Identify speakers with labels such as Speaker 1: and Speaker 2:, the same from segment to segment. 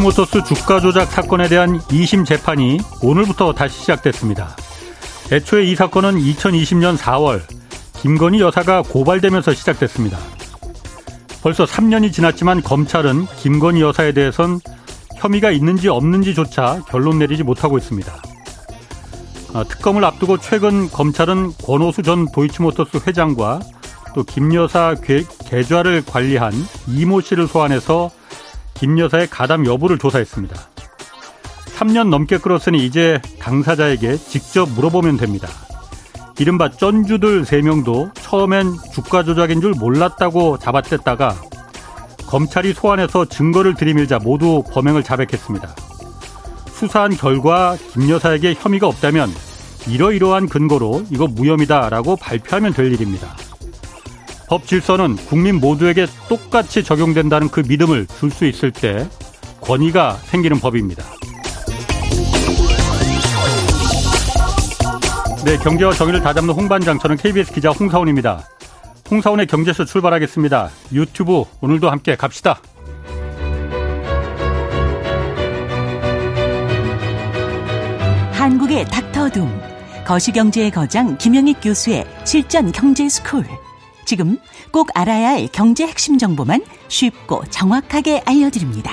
Speaker 1: 도이치모터스 주가 조작 사건에 대한 2심 재판이 오늘부터 다시 시작됐습니다. 애초에 이 사건은 2020년 4월 김건희 여사가 고발되면서 시작됐습니다. 벌써 3년이 지났지만 검찰은 김건희 여사에 대해선 혐의가 있는지 없는지조차 결론 내리지 못하고 있습니다. 아, 특검을 앞두고 최근 검찰은 권오수 전 도이치모터스 회장과 또 김 여사 계좌를 관리한 이모 씨를 소환해서 김 여사의 가담 여부를 조사했습니다. 3년 넘게 끌었으니 이제 당사자에게 직접 물어보면 됩니다. 이른바 쩐주들 3명도 처음엔 주가 조작인 줄 몰랐다고 잡아댔다가 검찰이 소환해서 증거를 들이밀자 모두 범행을 자백했습니다. 수사한 결과 김 여사에게 혐의가 없다면 이러이러한 근거로 이거 무혐의다라고 발표하면 될 일입니다. 법 질서는 국민 모두에게 똑같이 적용된다는 그 믿음을 줄 수 있을 때 권위가 생기는 법입니다. 네, 경제와 정의를 다잡는 홍반장, 저는 KBS 기자 홍사원입니다. 홍사원의 경제쇼 출발하겠습니다. 유튜브 오늘도 함께 갑시다.
Speaker 2: 한국의 닥터둠, 거시경제의 거장 김영익 교수의 실전 경제 스쿨. 지금 꼭 알아야 할 경제 핵심 정보만 쉽고 정확하게 알려드립니다.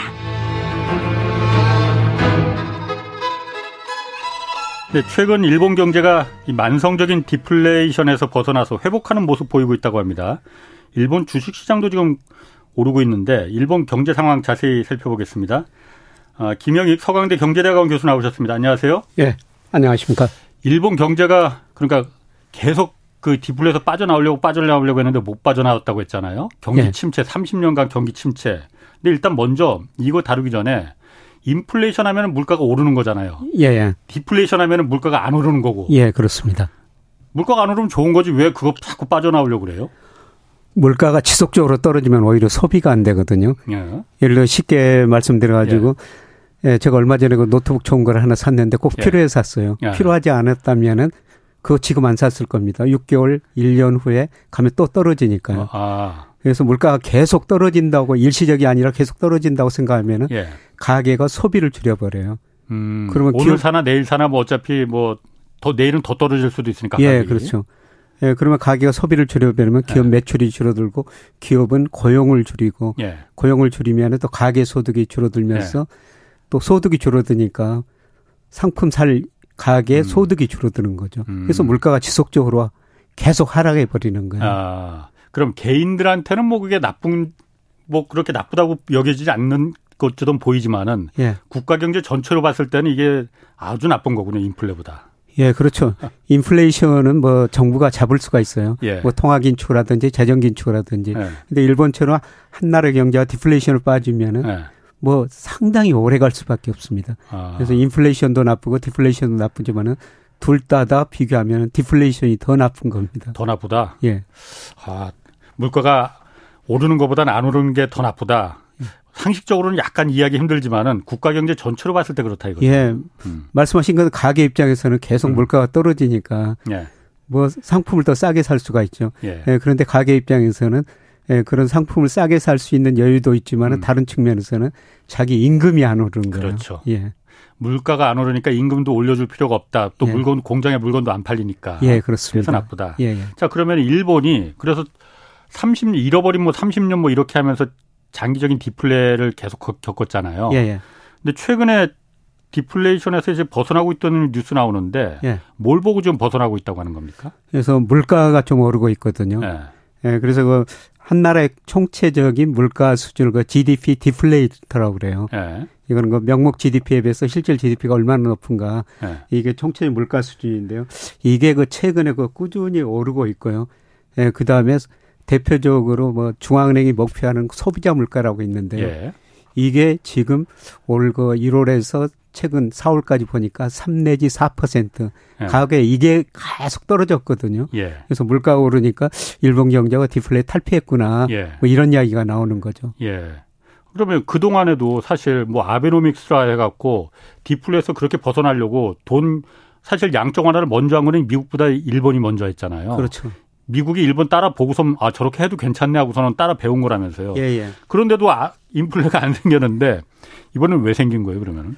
Speaker 1: 네, 최근 일본 경제가 만성적인 디플레이션에서 벗어나서 회복하는 모습 보이고 있다고 합니다. 일본 주식 시장도 지금 오르고 있는데 일본 경제 상황 자세히 살펴보겠습니다. 아, 김영익 서강대 경제대학원 교수 나오셨습니다. 안녕하세요.
Speaker 3: 예, 안녕하십니까.
Speaker 1: 일본 경제가 그러니까 계속 그 디플레에서 빠져나오려고 빠져나오려고 했는데 못 빠져나왔다고 했잖아요. 경기 예. 침체 30년간 경기 침체. 근데 일단 먼저 이거 다루기 전에 인플레이션 하면 물가가 오르는 거잖아요.
Speaker 3: 예, 예.
Speaker 1: 디플레이션 하면 물가가 안 오르는 거고.
Speaker 3: 예, 그렇습니다.
Speaker 1: 물가가 안 오르면 좋은 거지 왜 그거 자꾸 빠져나오려고 그래요?
Speaker 3: 물가가 지속적으로 떨어지면 오히려 소비가 안 되거든요. 예. 예를 들어 쉽게 말씀드려 가지고 예. 예, 제가 얼마 전에 그 노트북 좋은 걸 하나 샀는데 꼭 예. 필요해 서 샀어요. 예. 필요하지 않았다면은 그거 지금 안 샀을 겁니다. 6개월, 1년 후에 가면 또 떨어지니까요. 아. 그래서 물가가 계속 떨어진다고 일시적이 아니라 계속 떨어진다고 생각하면은 예. 가게가 소비를 줄여버려요.
Speaker 1: 음, 그러면 오늘 기업, 사나 내일 사나 뭐 어차피 뭐 더 내일은 더 떨어질 수도 있으니까.
Speaker 3: 예, 가격이. 그렇죠. 예, 그러면 가게가 소비를 줄여버리면 기업 예. 매출이 줄어들고 기업은 고용을 줄이고 예. 고용을 줄이면 또 가계 소득이 줄어들면서 예. 또 소득이 줄어드니까 상품 살 가계 음. 소득이 줄어드는 거죠. 음. 그래서 물가가 지속적으로 계속 하락해 버리는 거예요. 아.
Speaker 1: 그럼 개인들한테는 뭐 그게 나쁜 뭐 그렇게 나쁘다고 여겨지지 않는 것처럼 보이지만은 예. 국가 경제 전체로 봤을 때는 이게 아주 나쁜 거군요 인플레보다.
Speaker 3: 예, 그렇죠. 인플레이션은 뭐 정부가 잡을 수가 있어요. 예. 뭐 통화 긴축이라든지 재정 긴축이라든지. 예. 근데 일본처럼 한 나라 경제가 디플레이션을 빠지면은 예. 뭐 상당히 오래 갈 수밖에 없습니다. 아. 그래서 인플레이션도 나쁘고 디플레이션도 나쁘지만은 둘 다 다 비교하면 디플레이션이 더 나쁜 겁니다.
Speaker 1: 더 나쁘다.
Speaker 3: 예.
Speaker 1: 아, 물가가 오르는 것보다는 안 오르는 게 더 나쁘다. 상식적으로는 약간 이해하기 힘들지만은 국가 경제 전체로 봤을 때 그렇다 이거죠.
Speaker 3: 예. 음. 말씀하신 건 가게 입장에서는 계속 음. 물가가 떨어지니까 예. 뭐 상품을 더 싸게 살 수가 있죠. 예. 예. 그런데 가게 입장에서는 예, 그런 상품을 싸게 살 수 있는 여유도 있지만 은 음. 다른 측면에서는 자기 임금이 안 오르는 거예요.
Speaker 1: 그렇죠. 예. 물가가 안 오르니까 임금도 올려줄 필요가 없다. 또 예. 물건 공장에 물건도 안 팔리니까.
Speaker 3: 예, 그렇습니다.
Speaker 1: 그래서 나쁘다. 예, 예. 자 그러면 일본이 그래서 30년 잃어버린 뭐 30년 뭐 이렇게 하면서 장기적인 디플레를 계속 겪었잖아요. 예, 예. 근데 최근에 디플레이션에서 이제 벗어나고 있다는 뉴스 나오는데 예. 뭘 보고 지금 벗어나고 있다고 하는 겁니까?
Speaker 3: 그래서 물가가 좀 오르고 있거든요. 예. 예 그래서 그 한 나라의 총체적인 물가 수준을 그 GDP 디플레이터라고 그래요. 예. 이거는 그 명목 GDP에 비해서 실질 GDP가 얼마나 높은가 예. 이게 총체적 물가 수준인데요. 이게 그 최근에 그 꾸준히 오르고 있고요. 예, 그 다음에 대표적으로 뭐 중앙은행이 목표하는 소비자 물가라고 있는데요. 예. 이게 지금 올 그 1월에서 최근 4월까지 보니까 3 내지 4% 예. 가격에 이게 계속 떨어졌거든요. 예. 그래서 물가가 오르니까 일본 경제가 디플레 탈피했구나. 예. 뭐 이런 이야기가 나오는 거죠.
Speaker 1: 예. 그러면 그 동안에도 사실 뭐 아베노믹스라 해갖고 디플레에서 그렇게 벗어나려고 돈 사실 양적 완화를 먼저 한 거는 미국보다 일본이 먼저 했잖아요.
Speaker 3: 그렇죠.
Speaker 1: 미국이 일본 따라 보고서 아 저렇게 해도 괜찮네 하고서는 따라 배운 거라면서요.
Speaker 3: 예, 예.
Speaker 1: 그런데도 아, 인플레가 안 생겼는데 이번엔 왜 생긴 거예요, 그러면은?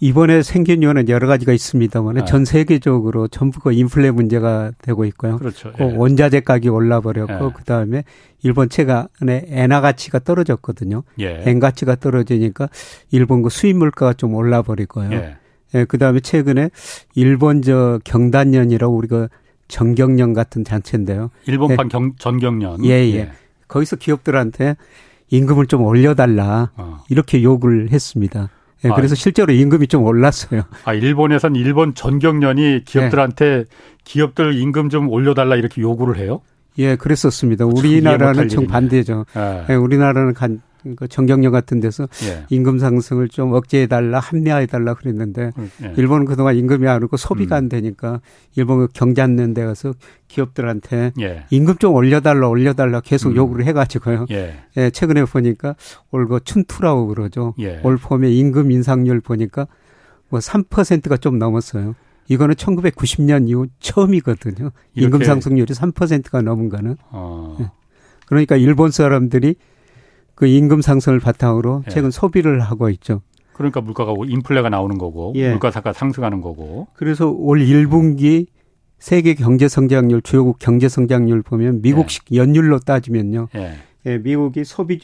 Speaker 3: 이번에 생긴 이유는 여러 가지가 있습니다만 네. 전 세계적으로 전부 그 인플레 문제가 되고 있고요.
Speaker 1: 그렇죠.
Speaker 3: 예. 원자재 가격이 올라버렸고 예. 그다음에 일본 최근에 엔화 가치가 떨어졌거든요. 예. 엔 가치가 떨어지니까 일본 그 수입 물가가 좀 올라버리고요. 예. 예. 그다음에 최근에 일본 저 경단년이라고 우리가 정경련 같은 단체인데요.
Speaker 1: 일본판 예. 경, 전경련.
Speaker 3: 예, 예, 예. 거기서 기업들한테 임금을 좀 올려달라 어. 이렇게 요구를 했습니다. 예, 그래서 아, 실제로 임금이 좀 올랐어요.
Speaker 1: 아, 일본에선 일본 전경련이 기업들한테 네. 기업들 임금 좀 올려달라 이렇게 요구를 해요?
Speaker 3: 예, 그랬었습니다. 우리나라는 정반대죠. 예. 예, 우리나라는 간, 그 정경련 같은 데서 예. 임금 상승을 좀 억제해달라, 합리화해달라 그랬는데 음, 예. 일본은 그동안 임금이 안 오고 소비가 음. 안 되니까 일본 그 경제 않는 데 가서 기업들한테 예. 임금 좀 올려달라, 올려달라 계속 음. 요구를 해가지고요. 예. 예 최근에 보니까 올거 춘투라고 그러죠. 예. 올 봄에 임금 인상률 보니까 뭐 3%가 좀 넘었어요. 이거는 1990년 이후 처음이거든요. 임금 상승률이 3%가 넘은 거는. 어. 예. 그러니까 일본 사람들이 그 임금 상승을 바탕으로 예. 최근 소비를 하고 있죠.
Speaker 1: 그러니까 물가가 인플레가 나오는 거고 예. 물가사가 상승하는 거고.
Speaker 3: 그래서 올 1분기 세계 경제 성장률 주요국 경제 성장률 보면 미국식 예. 연율로 따지면요. 예. 예 미국이 소비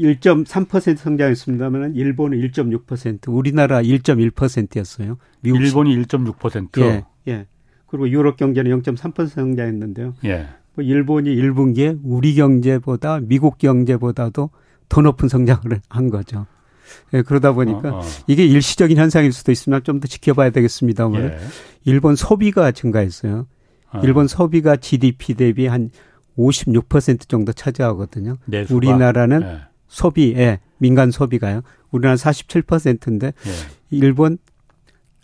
Speaker 3: 1.3% 성장했습니다만 일본은 1.6%, 우리나라 1.1%였어요.
Speaker 1: 미국 일본이 1.6%.
Speaker 3: 예. 예. 그리고 유럽 경제는 0.3% 성장했는데요. 예. 뭐 일본이 1분기에 우리 경제보다 미국 경제보다도 더 높은 성장을 한 거죠. 예, 그러다 보니까 어, 어. 이게 일시적인 현상일 수도 있으나 좀 더 지켜봐야 되겠습니다만 예. 일본 소비가 증가했어요. 어. 일본 소비가 GDP 대비 한 56% 정도 차지하거든요. 내수가? 우리나라는 예. 소비에 민간 소비가요. 우리나라 47%인데 예. 일본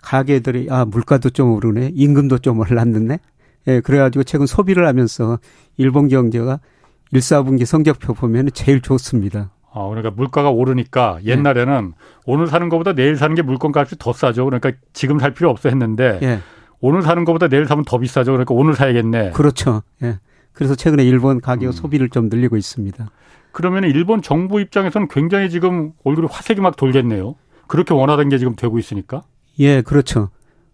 Speaker 3: 가게들이 아 물가도 좀 오르네, 임금도 좀 올랐는데 예, 그래가지고 최근 소비를 하면서 일본 경제가 1, 4분기 성적표 보면 제일 좋습니다.
Speaker 1: 아, 그러니까 물가가 오르니까 옛날에는 네. 오늘 사는 것보다 내일 사는 게 물건 값이 더 싸죠. 그러니까 지금 살 필요 없어 했는데 네. 오늘 사는 것보다 내일 사면 더 비싸죠. 그러니까 오늘 사야겠네.
Speaker 3: 그렇죠. 예. 그래서 최근에 일본 가격 음. 소비를 좀 늘리고 있습니다.
Speaker 1: 그러면 일본 정부 입장에서는 굉장히 지금 얼굴이 화색이 막 돌겠네요. 그렇게 원하던 게 지금 되고 있으니까.
Speaker 3: 예, 그렇죠.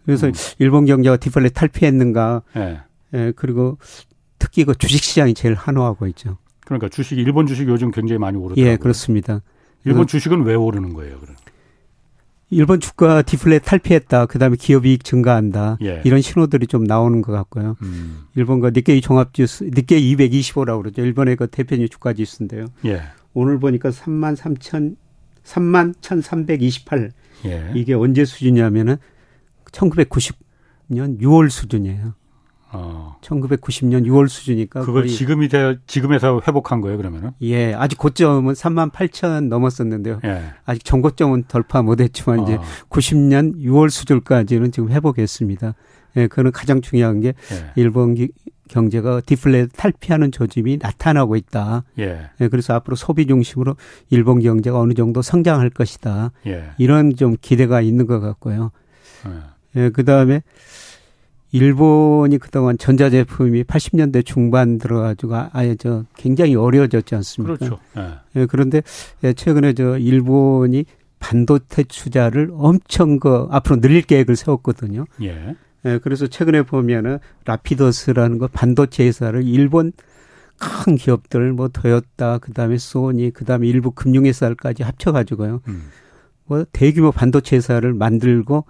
Speaker 3: 그래서 음. 일본 경제가 디플레 탈피했는가. 예. 예. 그리고 특히 그 주식 시장이 제일 한호하고 있죠.
Speaker 1: 그러니까 주식 일본 주식 요즘 굉장히 많이 오르더라고요.
Speaker 3: 예, 그렇습니다.
Speaker 1: 일본 주식은 왜 오르는 거예요, 그럼?
Speaker 3: 일본 주가 디플레 탈피했다. 그다음에 기업 이익 증가한다. 예. 이런 신호들이 좀 나오는 것 같고요. 음. 일본과 니케이 종합 지수 니케이 225라고 그러죠. 일본의 그 대표님 주가 지수인데요. 예. 오늘 보니까 3만 3천 3만 1,328. 예. 이게 언제 수준이냐면은 1990년 6월 수준이에요. 어. 1990년 6월 수준이니까
Speaker 1: 그걸 지금이 돼 지금에서 회복한 거예요, 그러면은?
Speaker 3: 예, 아직 고점은 3만 8천 넘었었는데요. 예. 아직 전고점은 돌파 못했지만 어. 이제 90년 6월 수준까지는 지금 회복했습니다. 예, 그거는 가장 중요한 게 예. 일본 경제가 디플레 탈피하는 조짐이 나타나고 있다. 예. 예. 그래서 앞으로 소비 중심으로 일본 경제가 어느 정도 성장할 것이다. 예. 이런 좀 기대가 있는 것 같고요. 예. 예, 그 다음에 일본이 그동안 전자제품이 80년대 중반 들어가지고 아예 저 굉장히 어려워졌지 않습니까?
Speaker 1: 그렇죠.
Speaker 3: 예. 예, 그런데 예, 최근에 저 일본이 반도체 투자를 엄청 그 앞으로 늘릴 계획을 세웠거든요. 예. 예, 그래서 최근에 보면은 라피더스라는 거 반도체 회사를 일본 큰 기업들 뭐 토요타 그다음에 소니 그다음에 일부 금융회사까지 합쳐가지고요. 음. 뭐 대규모 반도체 회사를 만들고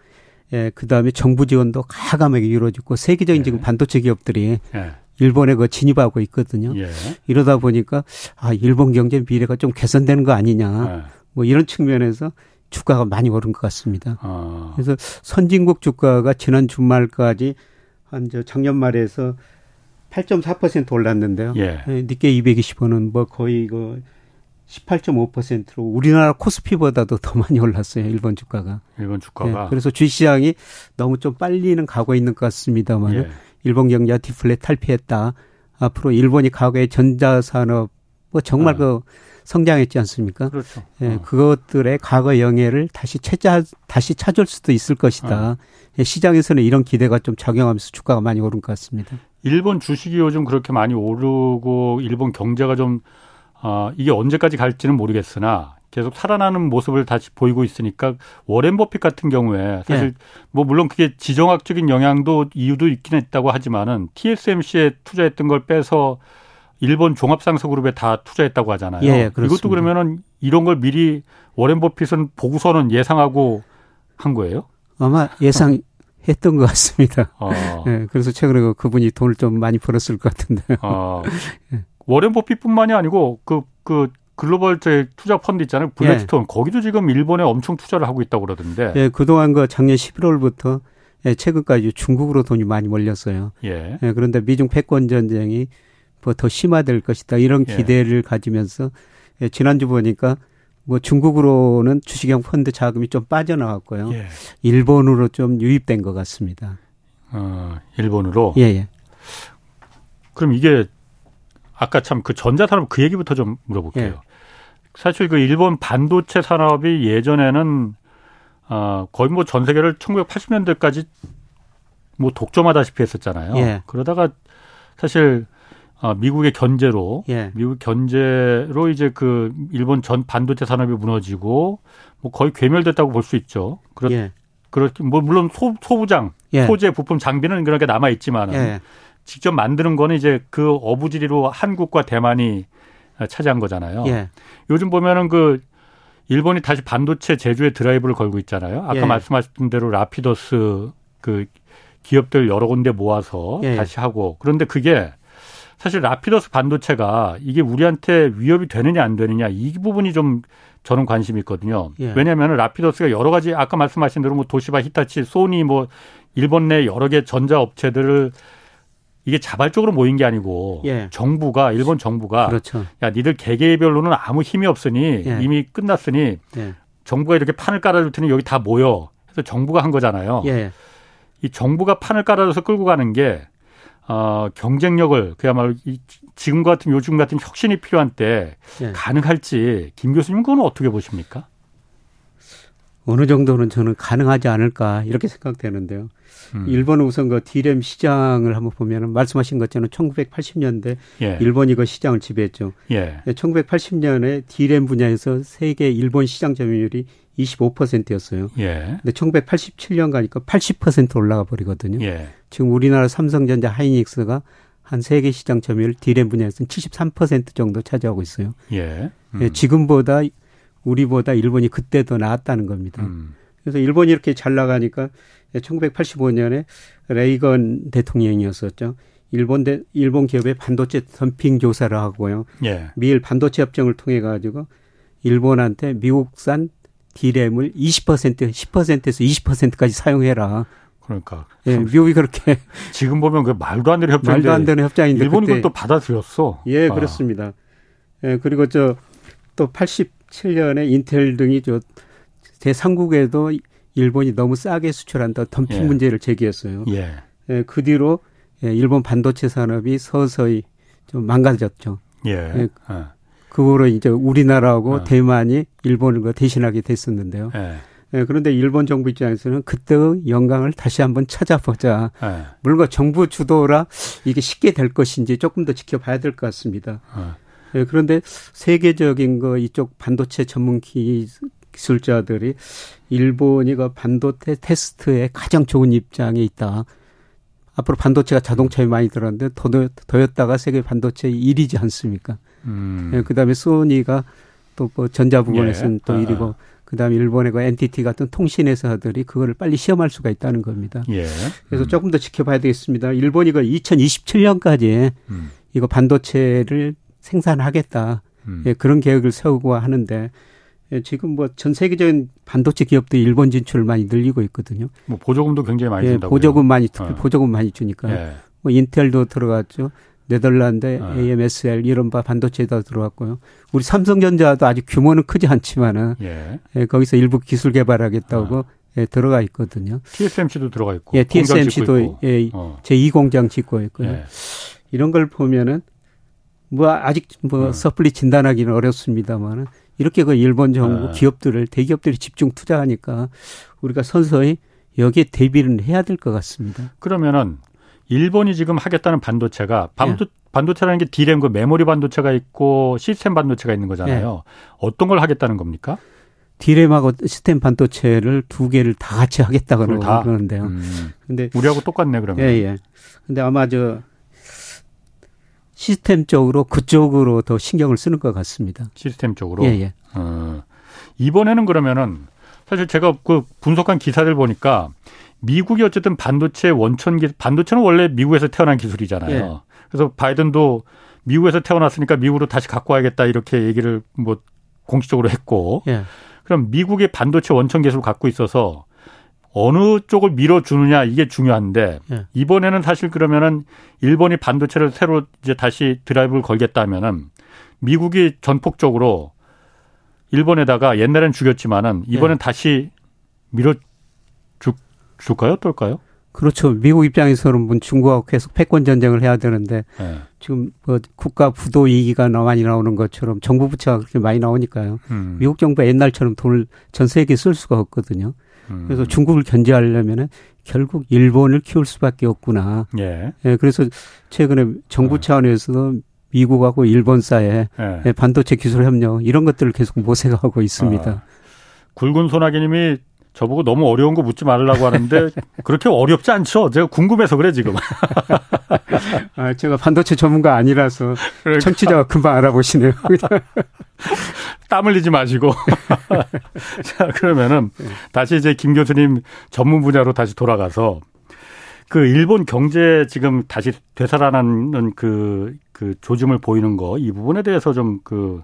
Speaker 3: 예, 그 다음에 정부 지원도 가감하게 이루어지고 세계적인 예. 지금 반도체 기업들이 예. 일본에 그 진입하고 있거든요. 예. 이러다 보니까 아 일본 경제 미래가 좀 개선되는 거 아니냐. 예. 뭐 이런 측면에서 주가가 많이 오른 것 같습니다. 아. 그래서 선진국 주가가 지난 주말까지 한 저 작년 말에서 8.4% 올랐는데요. 예. 예 니케 225는 뭐 거의 그 18.5%로 우리나라 코스피보다도 더 많이 올랐어요. 일본 주가가.
Speaker 1: 일본 주가가.
Speaker 3: 네, 그래서 주시장이 너무 좀 빨리는 가고 있는 것 같습니다만 예. 일본 경제가 디플레 탈피했다. 앞으로 일본이 과거에 전자산업을 뭐 정말 네. 그 성장했지 않습니까?
Speaker 1: 그렇죠.
Speaker 3: 예, 어. 그것들의 과거 영예를 다시 찾아 다시 찾을 수도 있을 것이다. 어. 예, 시장에서는 이런 기대가 좀 작용하면서 주가가 많이 오른 것 같습니다.
Speaker 1: 일본 주식이 요즘 그렇게 많이 오르고 일본 경제가 좀 어, 이게 언제까지 갈지는 모르겠으나 계속 살아나는 모습을 다시 보이고 있으니까 워렌 버핏 같은 경우에 사실 네. 뭐 물론 그게 지정학적인 영향도 이유도 있긴 했다고 하지만은 TSMC에 투자했던 걸 빼서 일본 종합상속그룹에 다 투자했다고 하잖아요.
Speaker 3: 예,
Speaker 1: 이것도 그러면은 이런 걸 미리 워렌 버핏은 보고서는 예상하고 한 거예요?
Speaker 3: 아마 예상 했던 것 같습니다. 어. 네, 그래서 최근에 그 그분이 돈을 좀 많이 벌었을 것 같은데. 어.
Speaker 1: 워렌 버핏뿐만이 아니고 그, 그 글로벌 투자 펀드 있잖아요. 블랙스톤. 예. 거기도 지금 일본에 엄청 투자를 하고 있다고 그러던데.
Speaker 3: 예, 그동안 그 작년 11월부터 예, 최근까지 중국으로 돈이 많이 몰렸어요. 예. 예 그런데 미중 패권 전쟁이 뭐더 심화될 것이다. 이런 예. 기대를 예. 가지면서 예, 지난주 보니까 뭐 중국으로는 주식형 펀드 자금이 좀 빠져나왔고요. 예. 일본으로 좀 유입된 것 같습니다.
Speaker 1: 어, 일본으로?
Speaker 3: 예, 예.
Speaker 1: 그럼 이게 아까 참 그 전자산업 그 얘기부터 좀 물어볼게요. 예. 사실 그 일본 반도체 산업이 예전에는 어, 거의 뭐 전 세계를 1980년대까지 뭐 독점하다시피 했었잖아요. 예. 그러다가 사실 어, 미국의 견제로 예. 미국 견제로 이제 그 일본 전 반도체 산업이 무너지고 뭐 거의 괴멸됐다고 볼 수 있죠. 그렇 예. 그렇게 뭐 물론 소, 소부장, 예. 소재 부품 장비는 그렇게 남아 있지만은 예. 직접 만드는 거는 이제 그 어부지리로 한국과 대만이 차지한 거잖아요. 예. 요즘 보면은 그 일본이 다시 반도체 제조에 드라이브를 걸고 있잖아요. 아까 예. 말씀하셨던 대로 라피더스 그 기업들 여러 군데 모아서 예. 다시 하고 그런데 그게 사실 라피더스 반도체가 이게 우리한테 위협이 되느냐 안 되느냐 이 부분이 좀 저는 관심이 있거든요. 예. 왜냐하면 라피더스가 여러 가지 아까 말씀하신 대로 뭐 도시바, 히타치, 소니 뭐 일본 내 여러 개 전자 업체들을 이게 자발적으로 모인 게 아니고 예. 정부가 일본 정부가
Speaker 3: 그렇죠.
Speaker 1: 야 니들 개개별로는 아무 힘이 없으니 예. 이미 끝났으니 예. 정부가 이렇게 판을 깔아줄 테니 여기 다 모여. 그래서 정부가 한 거잖아요.
Speaker 3: 예.
Speaker 1: 이 정부가 판을 깔아줘서 끌고 가는 게 어, 경쟁력을 그야말로 이 지금 같은 요즘 같은 혁신이 필요한 때 예. 가능할지 김 교수님 그건 어떻게 보십니까?
Speaker 3: 어느 정도는 저는 가능하지 않을까 이렇게 생각되는데요. 음. 일본은 우선 그 디램 시장을 한번 보면은 말씀하신 것처럼 1980년대 예. 일본이 그 시장을 지배했죠. 예. 1980년에 디램 분야에서 세계 일본 시장 점유율이 25%였어요. 예. 근데 1987년 가니까 80% 올라가 버리거든요. 예. 지금 우리나라 삼성전자 하이닉스가 한 세계 시장 점유율 디램 분야에서는 73% 정도 차지하고 있어요.
Speaker 1: 예.
Speaker 3: 음. 예, 지금보다 우리보다 일본이 그때 더 나았다는 겁니다. 음. 그래서 일본이 이렇게 잘 나가니까 1985년에 레이건 대통령이었었죠. 일본 대, 일본 기업의 반도체 덤핑 조사를 하고요. 예. 미일 반도체 협정을 통해 가지고 일본한테 미국산 디램을 20% 10%에서 20%까지 사용해라.
Speaker 1: 그러니까.
Speaker 3: 예, 미국이 그렇게
Speaker 1: 지금 보면 그 말도 안 되는 협정인데
Speaker 3: 말도 안 되는 협정인데
Speaker 1: 일본이 그것도 받아들였어.
Speaker 3: 예, 아. 그렇습니다. 예, 그리고 저 또 87년에 인텔 등이 저 대상국에도 일본이 너무 싸게 수출한다 덤핑 예. 문제를 제기했어요. 예. 예, 그 뒤로 예, 일본 반도체 산업이 서서히 좀 망가졌죠.
Speaker 1: 예. 예. 아.
Speaker 3: 그거로 이제 우리나라하고 아. 대만이 일본을 그 대신하게 됐었는데요. 예. 예, 그런데 일본 정부 입장에서는 그때의 영광을 다시 한번 찾아보자. 예. 물론 정부 주도라 이게 쉽게 될 것인지 조금 더 지켜봐야 될 것 같습니다. 예. 예, 그런데 세계적인 거 이쪽 반도체 전문 기 기술자들이 일본이 그 반도체 테스트에 가장 좋은 입장에 있다. 앞으로 반도체가 자동차에 많이 들었는데 더였다가 세계 반도체 1위지 않습니까? 음. 예, 그다음에 소니가 또 뭐 전자 부분에서는 예. 또 1위고 아. 그다음에 일본의 그 NTT 같은 통신 회사들이 그거를 빨리 시험할 수가 있다는 겁니다.
Speaker 1: 예.
Speaker 3: 그래서 음. 조금 더 지켜봐야 되겠습니다. 일본이 그 2027년까지 음. 이거 반도체를 생산하겠다. 음. 예, 그런 계획을 세우고 하는데 예, 지금 뭐 전 세계적인 반도체 기업도 일본 진출을 많이 늘리고 있거든요.
Speaker 1: 뭐 보조금도 굉장히 많이 준다고요.
Speaker 3: 예, 보조금 많이 특히 어. 보조금 많이 주니까. 예. 뭐 인텔도 들어갔죠. 네덜란드, 어. AMSL 이런 바 반도체도 들어왔고요. 우리 삼성전자도 아직 규모는 크지 않지만은 예. 예 거기서 일부 기술 개발하겠다고 어. 예, 들어가 있거든요.
Speaker 1: TSMC도 들어가 있고.
Speaker 3: 예, TSMC도 예, 어. 제2 공장 짓고 있고요. 예. 이런 걸 보면은 뭐 아직 뭐 네. 섣불리 진단하기는 어렵습니다만은 이렇게 그 일본 정부 네. 기업들을 대기업들이 집중 투자하니까 우리가 선서히 여기에 대비를 해야 될 것 같습니다.
Speaker 1: 그러면은 일본이 지금 하겠다는 반도체가 반도, 네. 반도체라는 게 디램 그 메모리 반도체가 있고 시스템 반도체가 있는 거잖아요. 네. 어떤 걸 하겠다는 겁니까?
Speaker 3: 디램하고 시스템 반도체를 두 개를 다 같이 하겠다고 그러는데요.
Speaker 1: 음. 근데 우리하고 똑같네 그러면.
Speaker 3: 예, 예. 근데 아마 저 시스템 쪽으로 그쪽으로 더 신경을 쓰는 것 같습니다.
Speaker 1: 시스템 쪽으로.
Speaker 3: 예, 예. 어.
Speaker 1: 이번에는 그러면은 사실 제가 그 분석한 기사들 보니까 미국이 어쨌든 반도체 원천 기 반도체는 원래 미국에서 태어난 기술이잖아요. 예. 그래서 바이든도 미국에서 태어났으니까 미국으로 다시 갖고 와야겠다 이렇게 얘기를 뭐 공식적으로 했고. 예. 그럼 미국의 반도체 원천 기술을 갖고 있어서 어느 쪽을 밀어주느냐 이게 중요한데 예. 이번에는 사실 그러면은 일본이 반도체를 새로 이제 다시 드라이브를 걸겠다면은 미국이 전폭적으로 일본에다가 옛날엔 죽였지만은 이번엔 예. 다시 밀어 줄, 줄까요? 어떨까요?
Speaker 3: 그렇죠. 미국 입장에서는 뭐 중국하고 계속 패권 전쟁을 해야 되는데 네. 지금 뭐 국가 부도 위기가 많이 나오는 것처럼 정부 부채가 그렇게 많이 나오니까요. 음. 미국 정부가 옛날처럼 돈을 전 세계에 쓸 수가 없거든요. 음. 그래서 중국을 견제하려면은 결국 일본을 키울 수밖에 없구나. 예. 예 그래서 최근에 정부 네. 차원에서 미국하고 일본 사이에 예. 반도체 기술 협력 이런 것들을 계속 모색하고 있습니다. 아.
Speaker 1: 굵은 소나기님이 저보고 너무 어려운 거 묻지 말라고 하는데 그렇게 어렵지 않죠. 제가 궁금해서 그래 지금.
Speaker 3: 아, 제가 반도체 전문가 아니라서 그러니까. 청취자가 금방 알아보시네요.
Speaker 1: 땀 흘리지 마시고. 자, 그러면은 다시 이제 김 교수님 전문 분야로 다시 돌아가서 그 일본 경제 지금 다시 되살아나는 그, 그 조짐을 보이는 거 이 부분에 대해서 좀 그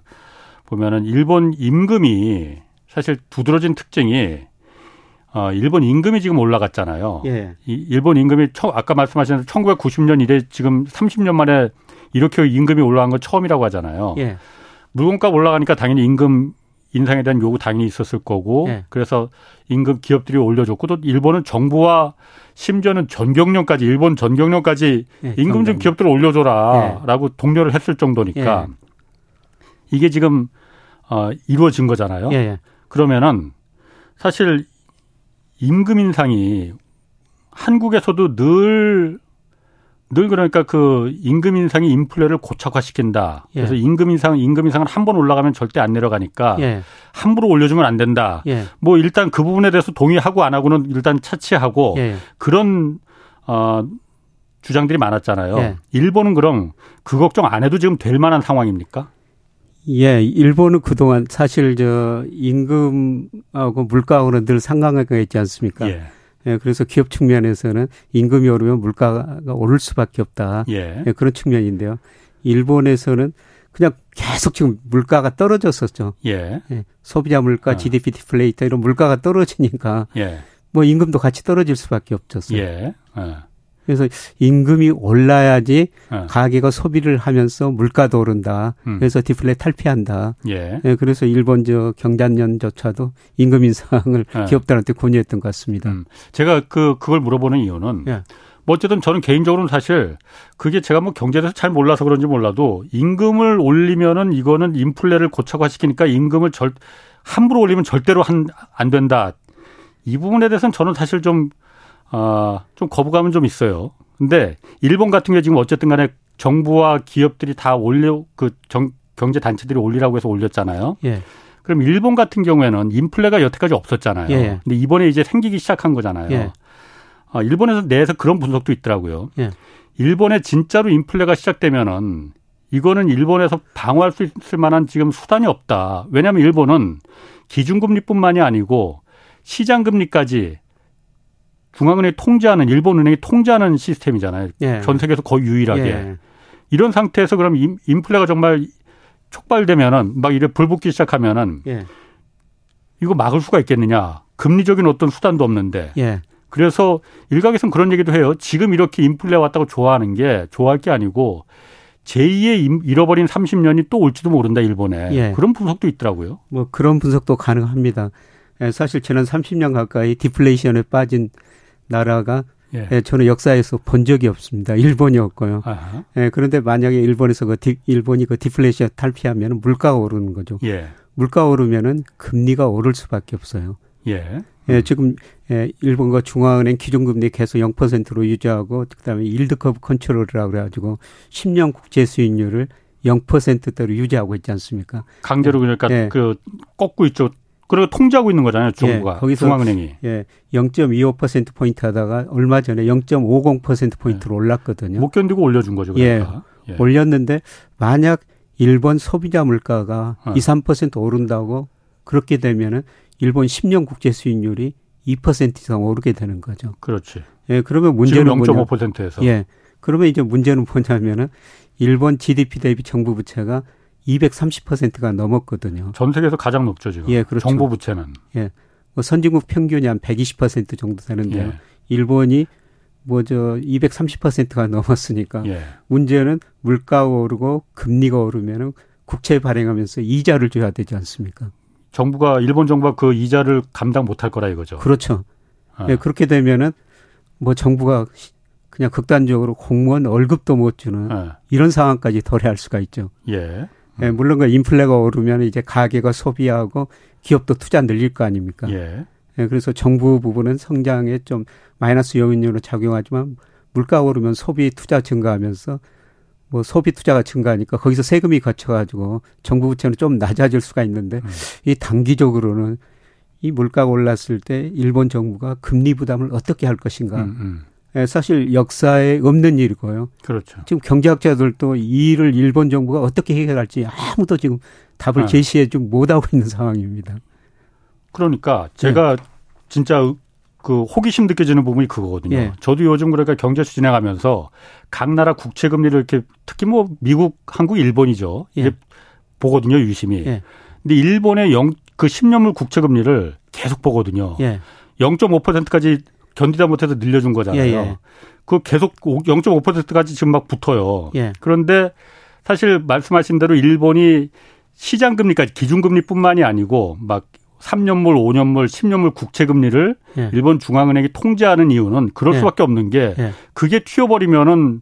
Speaker 1: 보면은 일본 임금이 사실 두드러진 특징이 어, 일본 임금이 지금 올라갔잖아요. 예. 이 일본 임금이 처, 아까 말씀하신 1990년 이래 지금 30년 만에 이렇게 임금이 올라간 건 처음이라고 하잖아요. 예. 물건값 올라가니까 당연히 임금 인상에 대한 요구 당연히 있었을 거고 예. 그래서 임금 기업들이 올려줬고 또 일본은 정부와 심지어는 전경련까지 일본 전경련까지 예, 임금 좀 기업들 올려줘라라고 예. 독려를 했을 정도니까 예. 이게 지금 어 이루어진 거잖아요. 예, 예. 그러면은 사실 임금 인상이 한국에서도 늘, 늘 그러니까 그 임금 인상이 인플레를 고착화시킨다. 예. 그래서 임금 인상, 임금 인상은 한 번 올라가면 절대 안 내려가니까 예. 함부로 올려주면 안 된다. 예. 뭐 일단 그 부분에 대해서 동의하고 안 하고는 일단 차치하고 예. 그런 어 주장들이 많았잖아요. 예. 일본은 그럼 그 걱정 안 해도 지금 될 만한 상황입니까?
Speaker 3: 예, 일본은 그동안 사실 저 임금하고 물가하고는 늘 상관관계가 있지 않습니까? 예. 예, 그래서 기업 측면에서는 임금이 오르면 물가가 오를 수밖에 없다. 예. 예, 그런 측면인데요. 일본에서는 그냥 계속 지금 물가가 떨어졌었죠. 예. 예 소비자 물가, 어. GDP 디플레이터 이런 물가가 떨어지니까 예. 뭐 임금도 같이 떨어질 수밖에 없었어요. 예. 어. 그래서 임금이 올라야지 어. 가게가 소비를 하면서 물가도 오른다. 음. 그래서 디플레 탈피한다. 예. 네, 그래서 일본 저 경단년조차도 임금 인상을 예. 기업들한테 권유했던 것 같습니다. 음.
Speaker 1: 제가 그 그걸 물어보는 이유는 예. 뭐 어쨌든 저는 개인적으로는 사실 그게 제가 뭐 경제에 대해서 잘 몰라서 그런지 몰라도 임금을 올리면은 이거는 인플레를 고착화시키니까 임금을 절 함부로 올리면 절대로 한 안 된다. 이 부분에 대해서는 저는 사실 좀 아, 좀 거부감은 좀 있어요. 근데 일본 같은 게 지금 어쨌든 간에 정부와 기업들이 다 올려 그 정, 경제 단체들이 올리라고 해서 올렸잖아요. 예. 그럼 일본 같은 경우에는 인플레가 여태까지 없었잖아요. 예. 근데 이번에 이제 생기기 시작한 거잖아요. 예. 아, 일본에서 내에서 그런 분석도 있더라고요. 예. 일본에 진짜로 인플레가 시작되면은 이거는 일본에서 방어할 수 있을 만한 지금 수단이 없다. 왜냐하면 일본은 기준금리뿐만이 아니고 시장금리까지 중앙은행이 통제하는 일본 은행이 통제하는 시스템이잖아요. 예. 전 세계에서 거의 유일하게. 예. 이런 상태에서 그럼 인플레가 정말 촉발되면은 막 이래 불붙기 시작하면은 예. 이거 막을 수가 있겠느냐? 금리적인 어떤 수단도 없는데. 예. 그래서 일각에서는 그런 얘기도 해요. 지금 이렇게 인플레 왔다고 좋아하는 게 좋아할 게 아니고 제2의 잃어버린 30년이 또 올지도 모른다 일본에. 예. 그런 분석도 있더라고요.
Speaker 3: 뭐 그런 분석도 가능합니다. 예, 사실 지난 30년 가까이 디플레이션에 빠진 나라가 예. 예. 저는 역사에서 본 적이 없습니다. 일본이었고요. 예, 그런데 만약에 일본에서 그 디, 일본이 그 디플레이션 탈피하면 물가가 오르는 거죠. 예. 물가 오르면은 금리가 오를 수밖에 없어요. 예. 예, 지금 예, 일본과 중앙은행 기준금리 계속 0%로 유지하고 그다음에 yield curve control이라고 그래가지고 10년 국채 수익률을 0%대로 유지하고 있지 않습니까?
Speaker 1: 강제로 그러니까 예. 그 꺾고 있죠. 그리고 통제하고 있는 거잖아요, 중국가. 예, 거기서 중앙은행이.
Speaker 3: 예. 0.25% 포인트 하다가 얼마 전에 0.50% 포인트로 예. 올랐거든요.
Speaker 1: 못 견디고 올려 준 거죠.
Speaker 3: 그러니까. 예. 예. 올렸는데 만약 일본 소비자 물가가 어. 2, 3% 오른다고 그렇게 되면은 일본 10년 국제 수익률이 2% 이상 오르게 되는 거죠.
Speaker 1: 그렇지.
Speaker 3: 예, 그러면 문제는
Speaker 1: 0.5%에서.
Speaker 3: 예. 그러면 이제 문제는 뭐냐면은 일본 GDP 대비 정부 부채가 230%가 넘었거든요.
Speaker 1: 전 세계에서 가장 높죠, 지금. 예, 그렇죠. 정부 부채는.
Speaker 3: 예. 뭐 선진국 평균이 한 120% 정도 되는데요. 예. 일본이 뭐 저 230%가 넘었으니까 예. 문제는 물가가 오르고 금리가 오르면은 국채 발행하면서 이자를 줘야 되지 않습니까?
Speaker 1: 정부가 일본 정부가 그 이자를 감당 못할 거라 이거죠.
Speaker 3: 그렇죠. 아. 예, 그렇게 되면은 뭐 정부가 그냥 극단적으로 공무원 월급도 못 주는 아. 이런 상황까지 도래할 수가 있죠. 예. 예, 물론 그 인플레가 오르면 이제 가계가 소비하고 기업도 투자 늘릴 거 아닙니까? 예. 예, 그래서 정부 부분은 성장에 좀 마이너스 요인으로 작용하지만 물가 오르면 소비 투자 증가하면서 뭐 소비 투자가 증가하니까 거기서 세금이 거쳐가지고 정부 부채는 좀 낮아질 수가 있는데 음. 이 단기적으로는 이 물가가 올랐을 때 일본 정부가 금리 부담을 어떻게 할 것인가. 음, 음. 예, 사실 역사에 없는 일이고요.
Speaker 1: 그렇죠.
Speaker 3: 지금 경제학자들도 이 일을 일본 정부가 어떻게 해결할지 아무도 지금 답을 아. 제시해 좀 못하고 있는 상황입니다.
Speaker 1: 그러니까 제가 네. 진짜 그 호기심 느껴지는 부분이 그거거든요. 예. 저도 요즘 그러니까 경제수 진행하면서 각 나라 국채 금리를 이렇게 특히 뭐 미국, 한국, 일본이죠. 예. 이제 보거든요, 유심히. 예. 근데 일본의 영, 그 10년물 국채 금리를 계속 보거든요. 예. 0.5%까지 견디다 못해서 늘려준 거잖아요. 예, 예. 그 계속 0.5%까지 지금 막 붙어요. 예. 그런데 사실 말씀하신 대로 일본이 시장 금리까지 기준 금리뿐만이 아니고 막 3년물, 5년물, 10년물 국채 금리를 예. 일본 중앙은행이 통제하는 이유는 그럴 예. 수밖에 없는 게 예. 그게 튀어버리면은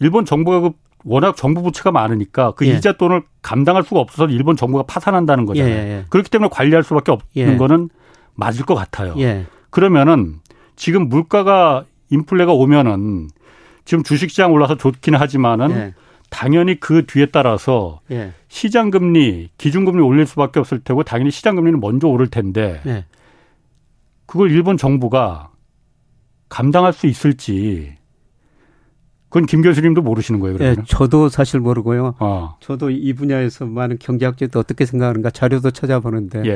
Speaker 1: 일본 정부가 그 워낙 정부 부채가 많으니까 그 예. 이자 돈을 감당할 수가 없어서 일본 정부가 파산한다는 거잖아요. 예, 예, 그렇기 때문에 관리할 수밖에 없는 거는 맞을 것 같아요. 그러면은 지금 물가가 인플레가 오면은 지금 주식시장 올라서 좋기는 하지만은 당연히 그 뒤에 따라서 예. 시장 금리, 기준 금리 올릴 수밖에 없을 테고 당연히 시장 금리는 먼저 오를 텐데 예. 그걸 일본 정부가 감당할 수 있을지 그건 김 교수님도 모르시는 거예요. 그러면?
Speaker 3: 예, 저도 사실 모르고요. 어. 저도 이 분야에서 많은 경제학자도 어떻게 생각하는가 자료도 찾아보는데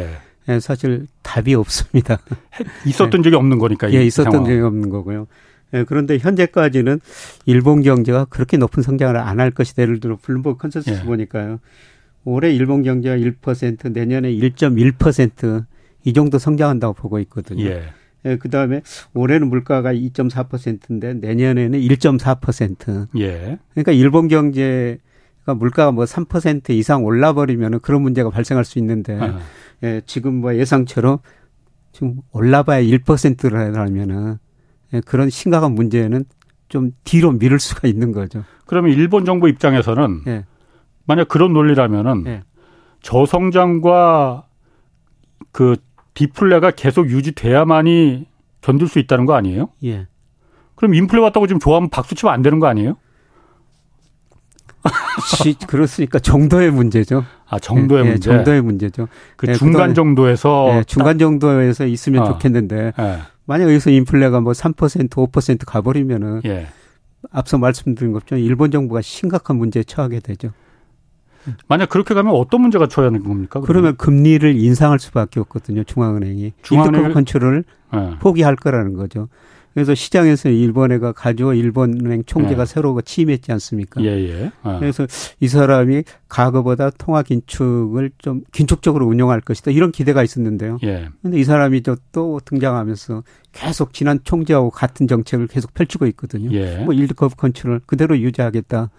Speaker 3: 예. 예, 사실 답이 없습니다.
Speaker 1: 있었던 예. 적이 없는 거니까.
Speaker 3: 예, 있었던 상황. 적이 없는 거고요. 예, 그런데 현재까지는 일본 경제가 그렇게 높은 성장을 안 할 것이다. 예를 들어 블룸버그 컨센서스 예. 보니까요. 올해 일본 경제가 1%, 내년에 1.1%이 정도 성장한다고 보고 있거든요. 예. 예, 그 다음에 올해는 물가가 2.4%인데 내년에는 1.4%. 예. 그러니까 일본 경제 가 물가가 뭐 3% 이상 올라버리면 그런 문제가 발생할 수 있는데, 아. 예, 지금 뭐 예상처럼 지금 올라봐야 1%라면은 예, 그런 심각한 문제는 좀 뒤로 미룰 수가 있는 거죠.
Speaker 1: 그러면 일본 정부 입장에서는 예. 만약 그런 논리라면은 예. 저성장과 그 디플레가 계속 유지돼야만이 견딜 수 있다는 거 아니에요? 예. 그럼 인플레 왔다고 지금 좋아하면 박수 치면 안 되는 거 아니에요?
Speaker 3: 그렇으니까 정도의 문제죠.
Speaker 1: 아 정도의
Speaker 3: 예,
Speaker 1: 문제.
Speaker 3: 예, 정도의 문제죠.
Speaker 1: 그 예, 중간 정도에서
Speaker 3: 예, 중간 정도에서 있으면 어. 좋겠는데 예. 만약 여기서 인플레가 뭐 3% 5% 가버리면은 예. 앞서 말씀드린 것처럼 일본 정부가 심각한 문제에 처하게 되죠.
Speaker 1: 만약 그렇게 가면 어떤 문제가 처하는 겁니까?
Speaker 3: 그러면, 그러면 금리를 인상할 수밖에 없거든요. 중앙은행이 중앙은행 컨트롤을 네. 포기할 거라는 거죠. 그래서 시장에서 일본애가 가지고 일본은행 총재가 예. 새로 취임했지 않습니까? 예, 예. 아. 그래서 이 사람이 과거보다 통화 긴축을 좀 긴축적으로 운영할 것이다 이런 기대가 있었는데요. 예. 근데 이 사람이 또 등장하면서 계속 지난 총재하고 같은 정책을 계속 펼치고 있거든요. 예. 뭐 yield curve control 그대로 유지하겠다.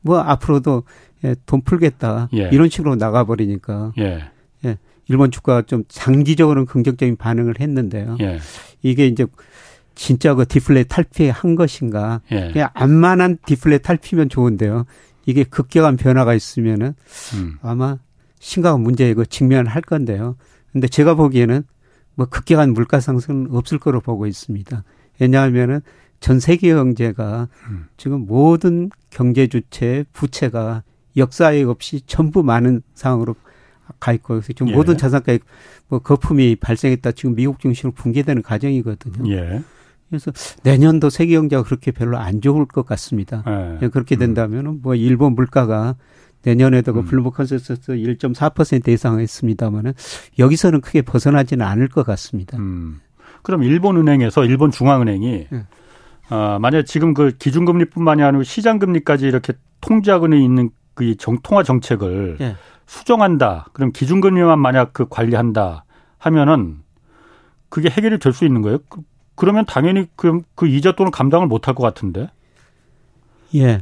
Speaker 3: 뭐 앞으로도 예, 돈 풀겠다 예. 이런 식으로 나가버리니까 예. 예. 일본 주가가 좀 장기적으로는 긍정적인 반응을 했는데요. 예. 이게 이제 진짜 그 디플레 탈피한 것인가? 예. 그냥 완만한 디플레 탈피면 좋은데요. 이게 급격한 변화가 있으면은 음. 아마 심각한 문제에 그 직면할 건데요. 근데 제가 보기에는 뭐 급격한 물가 상승은 없을 거로 보고 있습니다. 왜냐하면은 전 세계 경제가 음. 지금 모든 경제 주체 부채가 역사에 없이 전부 많은 상황으로 가 있고 그래서 지금 예. 모든 자산가에 뭐 거품이 발생했다 지금 미국 중심으로 붕괴되는 과정이거든요. 예. 그래서 내년도 세계 경제가 그렇게 별로 안 좋을 것 같습니다. 예. 그렇게 음. 된다면 은 뭐 일본 물가가 내년에도 그 음. 블룸버그 컨센서스 1.4% 예상했습니다만은 여기서는 크게 벗어나지는 않을 것 같습니다. 음.
Speaker 1: 그럼 일본 은행에서 일본 중앙은행이 네. 어, 만약 지금 그 기준금리뿐만이 아니고 시장금리까지 이렇게 통제하고 있는 그 통화 정책을 네. 수정한다. 그럼 기준금리만 만약 그 관리한다 하면은 그게 해결이 될 수 있는 거예요? 그, 그러면 당연히 그, 그 이자 또는 감당을 못할 것 같은데.
Speaker 3: 예.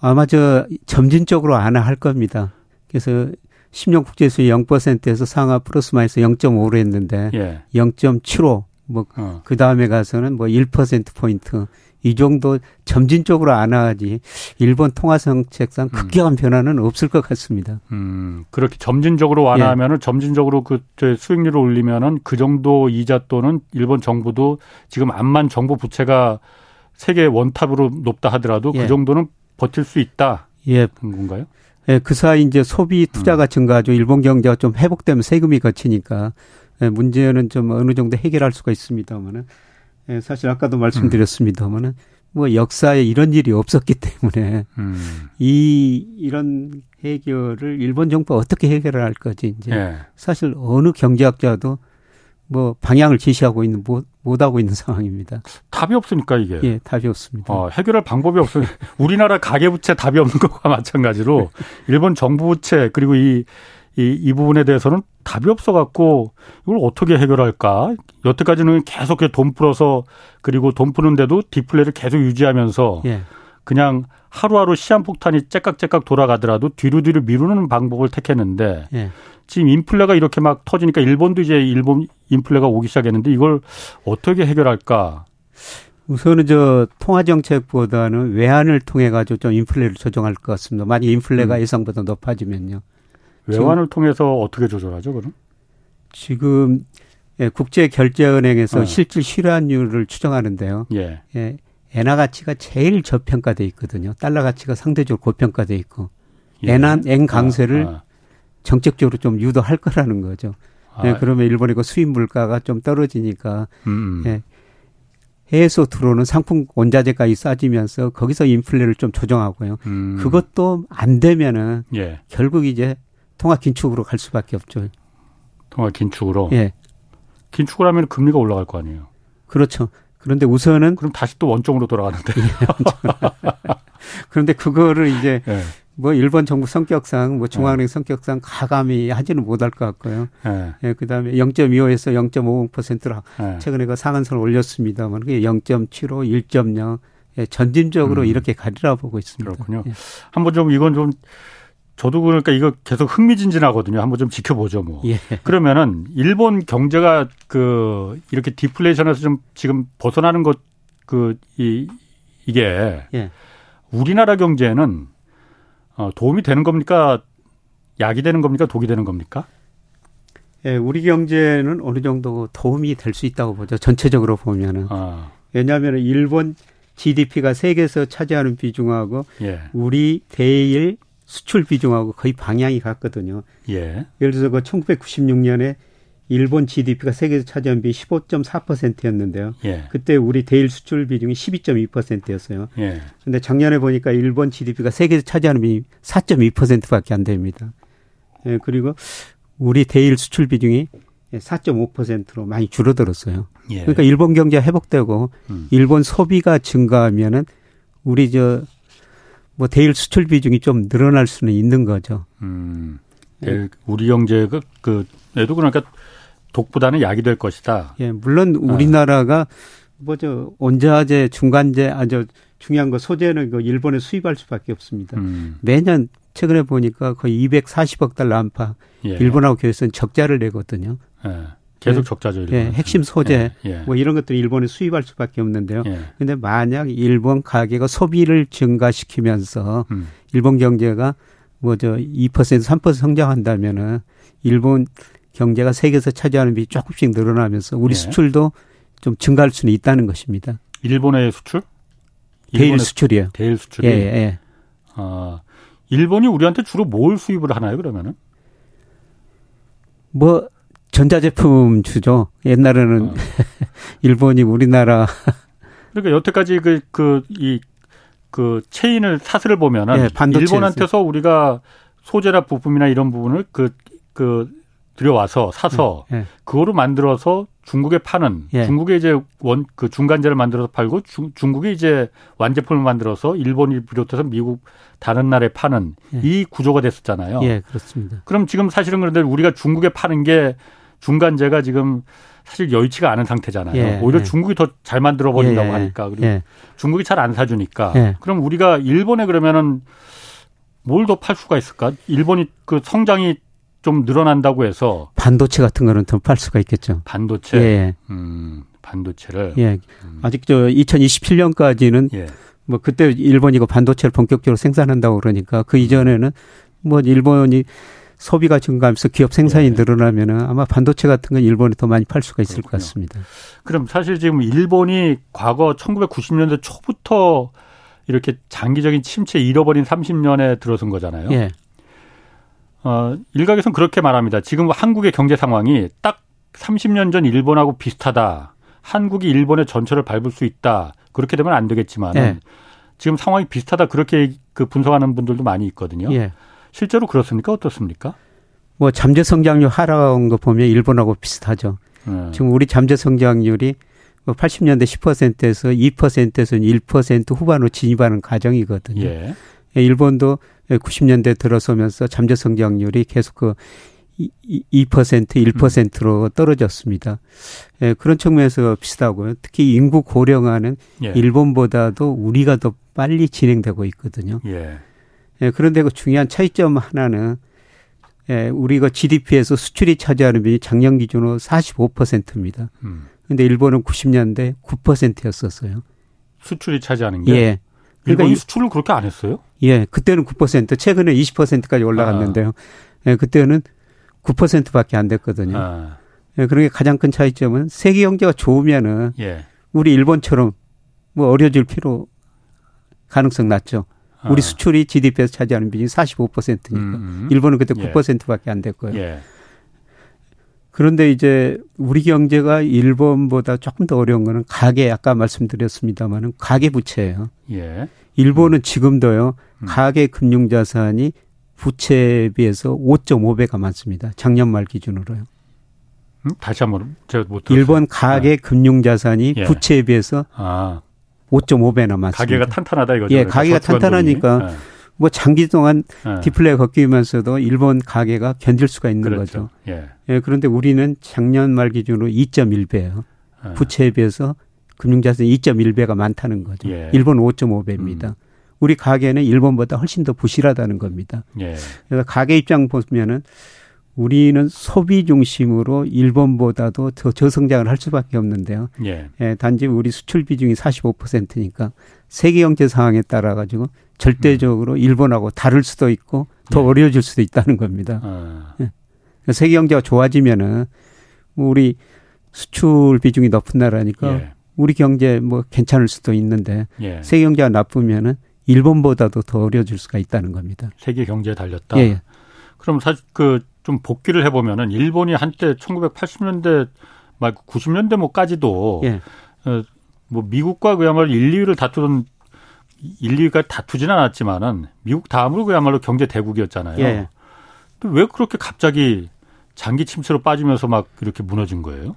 Speaker 3: 아마 저 점진적으로 안 할 겁니다. 그래서 10년 국제수익 0%에서 상하 플러스 마이너스 0.5로 했는데 예. 0.75 뭐그 어. 다음에 가서는 뭐 1% 포인트 이 정도 점진적으로 안 하지 일본 통화 정책상 음. 급격한 음. 변화는 없을 것 같습니다.
Speaker 1: 음 그렇게 점진적으로 완화하면은 예. 점진적으로 그 수익률을 올리면은 그 정도 이자 또는 일본 정부도 지금 암만 정부 부채가 세계 원탑으로 높다 하더라도 그 예. 그 정도는 버틸 수 있다. 예. 그런 건가요?
Speaker 3: 예, 그 사이 이제 소비 투자가 음. 증가하죠. 일본 경제가 좀 회복되면 세금이 거치니까 예, 문제는 좀 어느 정도 해결할 수가 있습니다만은 예, 사실 아까도 말씀드렸습니다만은 뭐 역사에 이런 일이 없었기 때문에 음. 이 이런 해결을 일본 정부가 어떻게 해결을 할 거지 이제 예. 사실 어느 경제학자도 뭐 방향을 제시하고 있는 못, 못 하고 있는 상황입니다.
Speaker 1: 답이 없으니까 이게.
Speaker 3: 예, 답이 없습니다.
Speaker 1: 어, 해결할 방법이 없어요. 우리나라 가계부채 답이 없는 것과 마찬가지로 일본 정부 부채 그리고 이, 이, 이 부분에 대해서는 답이 없어갖고 이걸 어떻게 해결할까? 여태까지는 계속 돈 풀어서 그리고 돈 푸는데도 디플레를 계속 유지하면서 예. 그냥 하루하루 시한폭탄이 째깍째깍 돌아가더라도 뒤로 뒤로 미루는 방법을 택했는데 예. 지금 인플레가 이렇게 막 터지니까 일본도 이제 일본 인플레가 오기 시작했는데 이걸 어떻게 해결할까?
Speaker 3: 우선은 저 통화 정책보다는 외환을 통해 가지고 좀 인플레를 조정할 것 같습니다. 만약 인플레가 음. 예상보다 높아지면요.
Speaker 1: 외환을 통해서 어떻게 조절하죠, 그럼?
Speaker 3: 지금 예, 국제결제은행에서 어. 실질 실환율을 추정하는데요. 예. 예. 엔화 가치가 제일 저평가돼 있거든요. 달러 가치가 상대적으로 고평가돼 있고 예. 엔화 엔 강세를 아, 아. 정책적으로 좀 유도할 거라는 거죠. 아, 예, 그러면 일본의 그 수입 물가가 좀 떨어지니까 음. 음. 예, 해외에서 들어오는 상품 원자재가이 싸지면서 거기서 인플레를 좀 조정하고요. 음. 그것도 안 되면은 예. 결국 이제 통화 긴축으로 갈 수밖에 없죠.
Speaker 1: 통화 긴축으로. 예. 긴축을 하면 금리가 올라갈 거 아니에요.
Speaker 3: 그렇죠. 그런데 우선은
Speaker 1: 그럼 다시 또 원점으로 돌아가는데.
Speaker 3: 예, 그런데 그거를 이제 예. 뭐 일본 정부 성격상 뭐 중앙은행 네. 성격상 가감히 하지는 못할 것 같고요. 네. 예, 그다음에 0.25에서 0.50%로 네. 최근에 그 상한선을 올렸습니다만 그게 0.75, 1.0 예, 전진적으로 음. 이렇게 가리라 보고 있습니다.
Speaker 1: 그렇군요. 예. 한번 좀 이건 좀 저도 그러니까 이거 계속 흥미진진하거든요. 한번 좀 지켜보죠, 뭐. 예. 그러면은 일본 경제가 그 이렇게 디플레이션에서 좀 지금 벗어나는 것 그 이 이게 예. 우리나라 경제는 어, 도움이 되는 겁니까? 약이 되는 겁니까? 독이 되는 겁니까?
Speaker 3: 예, 우리 경제는 어느 정도 도움이 될 수 있다고 보죠. 전체적으로 보면은. 아. 왜냐하면 일본 GDP가 세계에서 차지하는 비중하고 예. 우리 대일 수출 비중하고 거의 방향이 같거든요. 예. 예를 들어서 그 1996년에 일본 GDP가 세계에서 차지한 비 15.4%였는데요. 예. 그때 우리 대일 수출 비중이 12.2%였어요. 예. 근데 작년에 보니까 일본 GDP가 세계에서 차지하는 비 4.2%밖에 안 됩니다. 예, 그리고 우리 대일 수출 비중이 4.5%로 많이 줄어들었어요. 예. 그러니까 일본 경제 회복되고 음. 일본 소비가 증가하면은 우리 저 뭐 대일 수출 비중이 좀 늘어날 수는 있는 거죠. 음.
Speaker 1: 우리 경제가 그 에도 그러니까 독보다는 약이 될 것이다.
Speaker 3: 예, 물론 우리나라가 뭐죠 원자재 중간재 아주 중요한 거 소재는 그 일본에 수입할 수밖에 없습니다. 음. 매년 최근에 보니까 거의 240억 달러 안팎 예. 일본하고 교회에서는 적자를 내거든요. 예.
Speaker 1: 계속 적자죠. 일본.
Speaker 3: 예, 핵심 소재 예, 예. 뭐 이런 것들이 일본에 수입할 수밖에 없는데요. 그런데 예. 만약 일본 가게가 소비를 증가시키면서 음. 일본 경제가 뭐 저 2% 3% 성장한다면은 일본 경제가 세계에서 차지하는 비율이 조금씩 늘어나면서 우리 예. 수출도 좀 증가할 수는 있다는 것입니다.
Speaker 1: 일본의 수출?
Speaker 3: 대일 수출이요.
Speaker 1: 대일 수출이. 예, 예. 아, 일본이 우리한테 주로 뭘 수입을 하나요, 그러면은?
Speaker 3: 뭐 전자제품 주죠. 옛날에는 어. 일본이 우리나라
Speaker 1: 그러니까 여태까지 그 그 이그 그 체인을 사슬을 보면은 네, 일본한테서 우리가 소재나 부품이나 이런 부분을 그그 그 들여와서 사서 네, 네. 그거로 만들어서 중국에 파는 예. 중국에 이제 원 그 중간재를 만들어서 팔고 중, 중국이 이제 완제품을 만들어서 일본이 비롯해서 미국 다른 나라에 파는 예. 이 구조가 됐었잖아요.
Speaker 3: 예, 그렇습니다.
Speaker 1: 그럼 지금 사실은 그런데 우리가 중국에 파는 게 중간재가 지금 사실 여의치가 않은 상태잖아요. 예, 오히려 예. 중국이 더 잘 만들어 버린다고 예, 예, 하니까 그리고 중국이 잘 안 사주니까 그럼 우리가 일본에 그러면은 뭘 더 팔 수가 있을까? 일본이 그 성장이 좀 늘어난다고 해서
Speaker 3: 반도체 같은 거는 더 팔 수가 있겠죠.
Speaker 1: 반도체. 예. 음, 반도체를.
Speaker 3: 예. 음. 아직 저 2027년까지는 예. 뭐 그때 일본이 고 반도체를 본격적으로 생산한다고 그러니까 그 이전에는 뭐 일본이 소비가 증가하면서 기업 생산이 예. 늘어나면은 아마 반도체 같은 건 일본에 더 많이 팔 수가 있을 그렇군요. 것 같습니다.
Speaker 1: 그럼 사실 지금 일본이 과거 1990년대 초부터 이렇게 장기적인 침체 잃어버린 30년에 들어선 거잖아요. 예. 어, 일각에서는 그렇게 말합니다. 지금 한국의 경제 상황이 딱 30년 전 일본하고 비슷하다. 한국이 일본의 전철을 밟을 수 있다. 그렇게 되면 안 되겠지만 예. 지금 상황이 비슷하다 그렇게 그 분석하는 분들도 많이 있거든요. 예. 실제로 그렇습니까? 어떻습니까?
Speaker 3: 뭐 잠재 성장률 하락한 거 보면 일본하고 비슷하죠. 예. 지금 우리 잠재 성장률이 80년대 뭐 10%에서 2%에서 1% 후반으로 진입하는 과정이거든요. 예. 예 일본도 90년대 들어서면서 잠재 성장률이 계속 그 2%, 1%로 음. 떨어졌습니다. 예, 그런 측면에서 비슷하고요. 특히 인구 고령화는 예. 일본보다도 우리가 더 빨리 진행되고 있거든요. 예. 예, 그런데 그 중요한 차이점 하나는 예, 우리가 GDP에서 수출이 차지하는 비율이 작년 기준으로 45%입니다. 음. 근데 일본은 90년대 9%였었어요.
Speaker 1: 수출이 차지하는 게? 예. 그러니까 일본이 수출을 그렇게 안 했어요?
Speaker 3: 예, 그때는 9%, 최근에 20%까지 올라갔는데요. 아. 예, 그때는 9%밖에 안 됐거든요. 아. 예, 그런 게 가장 큰 차이점은 세계 경제가 좋으면은 예. 우리 일본처럼 뭐 어려질 필요 가능성 낮죠. 우리 아. 수출이 GDP에서 차지하는 비중이 45%니까 음, 음. 일본은 그때 9%밖에 안 됐고요. 예. 그런데 이제 우리 경제가 일본보다 조금 더 어려운 거는 가계 아까 말씀드렸습니다마는 가계 부채예요. 예. 일본은 음. 지금도요 음. 가계 금융 자산이 부채에 비해서 5.5배가 많습니다. 작년 말 기준으로요.
Speaker 1: 음? 다시 한번 제가 못
Speaker 3: 들었어요. 일본 가계 네. 금융 자산이 예. 부채에 비해서 아. 5.5배나 많습니다.
Speaker 1: 가계가 탄탄하다 이거죠.
Speaker 3: 예, 가계가 탄탄하니까 네. 뭐 장기 동안 네. 디플레이 겪으면서도 일본 가계가 견딜 수가 있는 그렇죠. 거죠. 예. 예. 그런데 우리는 작년 말 기준으로 2.1배예요. 예. 부채에 비해서 금융자산이 2.1배가 많다는 거죠. 예. 일본 5.5배입니다. 음. 우리 가계는 일본보다 훨씬 더 부실하다는 겁니다. 예. 그래서 가계 입장 보면은 우리는 소비 중심으로 일본보다도 더 저성장을 할 수밖에 없는데요. 예. 예 단지 우리 수출 비중이 45%니까 세계 경제 상황에 따라 가지고 절대적으로 음. 일본하고 다를 수도 있고 더 예. 어려워질 수도 있다는 겁니다. 아. 예. 세계 경제가 좋아지면은 우리 수출 비중이 높은 나라니까 예. 우리 경제 뭐 괜찮을 수도 있는데 예. 세계 경제가 나쁘면은 일본보다도 더 어려워질 수가 있다는 겁니다.
Speaker 1: 세계 경제에 달렸다. 예. 그럼 사실 그 좀 복귀를 해보면은 일본이 한때 1980년대 말 90년대 뭐까지도 예. 어, 뭐 미국과 그야말로 1, 2위를 다투던 1, 2위가 다투진 않았지만은 미국 다음으로 그야말로 경제 대국이었잖아요. 예. 왜 그렇게 갑자기 장기 침체로 빠지면서 막 이렇게 무너진 거예요?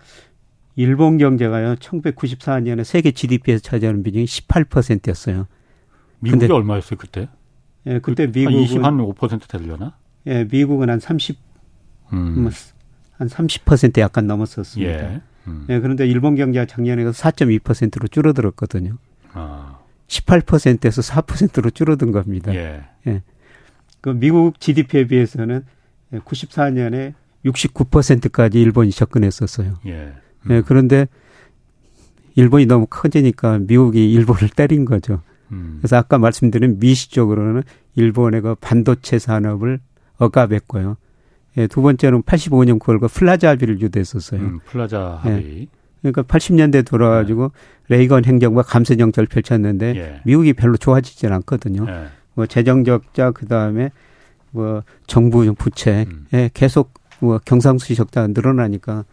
Speaker 3: 일본 경제가요, 1994년에 세계 GDP에서 차지하는 비중이 18%였어요.
Speaker 1: 미국이 근데, 얼마였어요, 그때?
Speaker 3: 예, 그때 미국은. 한 20,
Speaker 1: 한5% 되려나?
Speaker 3: 예, 미국은 한 30, 음. 한 30% 약간 넘었었습니다. 예. 음. 예, 그런데 일본 경제가 작년에 4.2%로 줄어들었거든요. 아. 18%에서 4%로 줄어든 겁니다. 예. 예. 그 미국 GDP에 비해서는 94년에 69%까지 일본이 접근했었어요. 예. 음. 예, 그런데 일본이 너무 커지니까 미국이 일본을 때린 거죠. 음. 그래서 아까 말씀드린 미시적으로는 일본의 그 반도체 산업을 억압했고요. 예, 두 번째는 85년 9월에 플라자 합의를 유도했었어요. 음,
Speaker 1: 플라자 합의. 예.
Speaker 3: 그러니까 80년대 돌아가지고 네. 레이건 행정부가 감세 정책을 펼쳤는데 예. 미국이 별로 좋아지질 않거든요. 예. 뭐 재정 적자 그다음에 뭐 정부 부채 음. 예, 계속 뭐 경상수지 적자 늘어나니까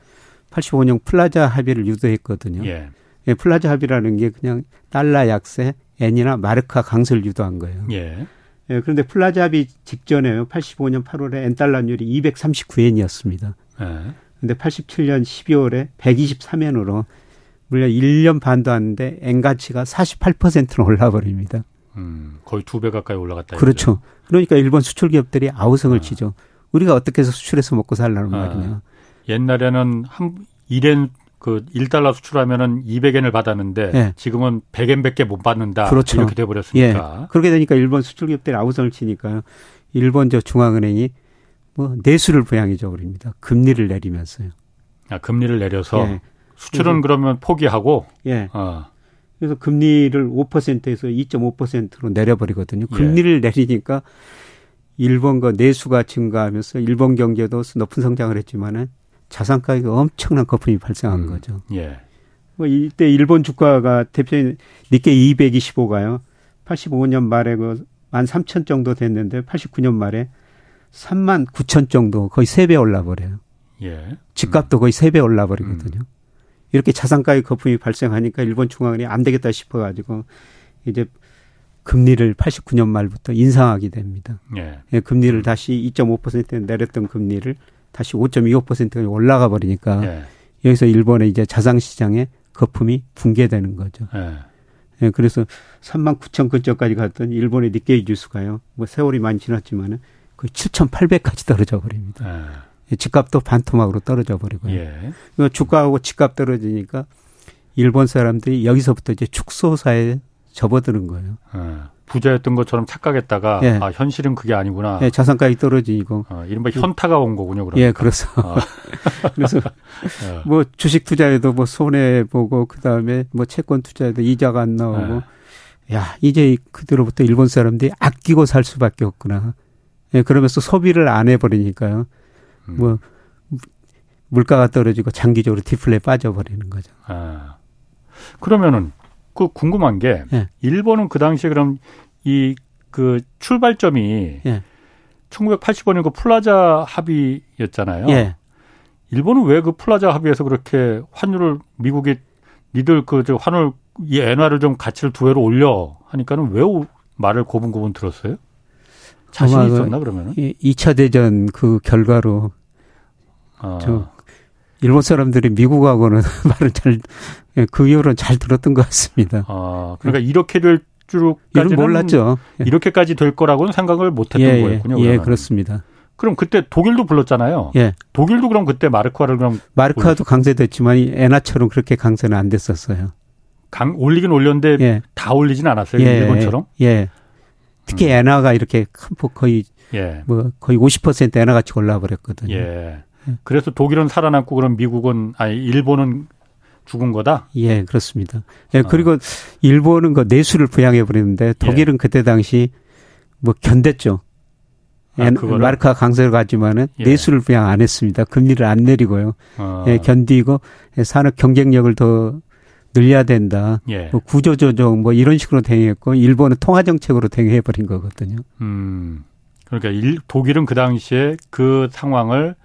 Speaker 3: 85년 플라자 합의를 유도했거든요. 예. 예, 플라자 합의라는 게 그냥 달러 약세, 엔이나 마르크화 강세를 유도한 거예요. 예. 예, 그런데 플라자 합의 직전에요. 85년 8월에 엔 달러 환율이 239엔이었습니다. 예. 근데 87년 12월에 123엔으로 물론 1년 반도 안 됐는데 엔 가치가 48%로 올라 버립니다.
Speaker 1: 음, 거의 두 배 가까이 올라갔다.
Speaker 3: 그렇죠. 그러니까 일본 수출 기업들이 아우성을 아. 치죠. 우리가 어떻게 해서 수출해서 먹고 살라는 아. 말이냐.
Speaker 1: 옛날에는 한 1엔 그 1달러 수출하면은 200엔을 받았는데 예. 지금은 100엔밖에 못 받는다. 그렇죠. 이렇게 돼 버렸으니까.
Speaker 3: 예. 그렇게 되니까 일본 수출 기업들이 아우성을 치니까요. 일본 저 중앙은행이 뭐 내수를 부양해 줘 버립니다. 금리를 내리면서요.
Speaker 1: 아, 금리를 내려서 예. 수출은 그러면 포기하고
Speaker 3: 예. 어. 그래서 금리를 5%에서 2.5%로 내려 버리거든요. 예. 금리를 예. 내리니까 일본과 내수가 증가하면서 일본 경제도 높은 성장을 했지만은 자산 가격이 엄청난 거품이 발생한 음. 거죠. 예. 뭐 이때 일본 주가가 대표인 니케 225가요. 85년 말에 그 13,000 정도 됐는데 89년 말에 3만 9천 정도 거의 3배 올라 버려요. 예. 집값도 거의 3배 올라 버리거든요. 음. 이렇게 자산가의 거품이 발생하니까 일본 중앙은행이 안 되겠다 싶어 가지고 이제 금리를 89년 말부터 인상하게 됩니다. 예. 예 금리를 다시 2.5% 내렸던 금리를 다시 5.25%가 올라가 버리니까 예. 여기서 일본의 이제 자산 시장에 거품이 붕괴되는 거죠. 예. 예 그래서 3만 9천 근처까지 갔던 일본의 니케이 지수가요. 뭐 세월이 많이 지났지만은 거의 7,800까지 떨어져 버립니다. 예. 집값도 반토막으로 떨어져 버리고요. 예. 주가하고 집값 떨어지니까 일본 사람들이 여기서부터 이제 축소사에 접어드는 거예요. 예.
Speaker 1: 부자였던 것처럼 착각했다가 예. 아 현실은 그게 아니구나.
Speaker 3: 예, 자산가격이 떨어지고.
Speaker 1: 어, 이른바 현타가 온 거군요. 그러니까.
Speaker 3: 예, 그래서 어. 그래서 예. 뭐 주식 투자에도 뭐 손해 보고 그 다음에 뭐 채권 투자에도 이자가 안 나오고. 예. 야 이제 그대로부터 일본 사람들이 아끼고 살 수밖에 없구나. 예, 그러면서 소비를 안 해 버리니까요. 음. 뭐 물가가 떨어지고 장기적으로 디플레 빠져 버리는 거죠. 아.
Speaker 1: 그러면은 그 궁금한 게 예. 일본은 그 당시에 그럼 이 그 출발점이 예. 1985년인 그 플라자 합의였잖아요. 예. 일본은 왜 그 플라자 합의에서 그렇게 환율을 미국이 니들 그 저 환율 이 엔화를 좀 가치를 두 배로 올려 하니까는 왜 말을 고분고분 들었어요? 자신 그 있었나 그러면은?
Speaker 3: 2차 대전 그 결과로 아. 저 일본 사람들이 미국하고는 말을 잘, 예, 그 이후로는 잘 들었던 것 같습니다.
Speaker 1: 아, 그러니까 이렇게 될 줄까지는
Speaker 3: 몰랐죠.
Speaker 1: 예. 이렇게까지 될 거라고는 생각을 못 했던 예, 거였군요.
Speaker 3: 예, 그러면. 그렇습니다.
Speaker 1: 그럼 그때 독일도 불렀잖아요. 예. 독일도 그럼 그때 마르크화를 그럼
Speaker 3: 마르크화도 강세됐지만 엔화처럼 그렇게 강세는 안 됐었어요.
Speaker 1: 강 올리긴 올렸는데 예. 다 올리진 않았어요. 예. 일본처럼.
Speaker 3: 예. 특히 음. 엔화가 이렇게 큰폭 거의 예. 뭐 거의 50% 엔화 같이 올라 버렸거든요. 예.
Speaker 1: 그래서 독일은 살아남고 그럼 미국은 아니 일본은 죽은 거다?
Speaker 3: 예, 그렇습니다. 예, 그리고 어. 일본은 그 내수를 부양해 버리는데 독일은 예. 그때 당시 뭐 견뎠죠. 아, 마르카 강세를 가지만은 예. 내수를 부양 안 했습니다. 금리를 안 내리고요. 어. 예, 견디고 산업 경쟁력을 더 늘려야 된다. 예. 뭐 구조조정 뭐 이런 식으로 대응했고 일본은 통화 정책으로 대응해 버린 거거든요. 음.
Speaker 1: 그러니까 일, 독일은 그 당시에 그 상황을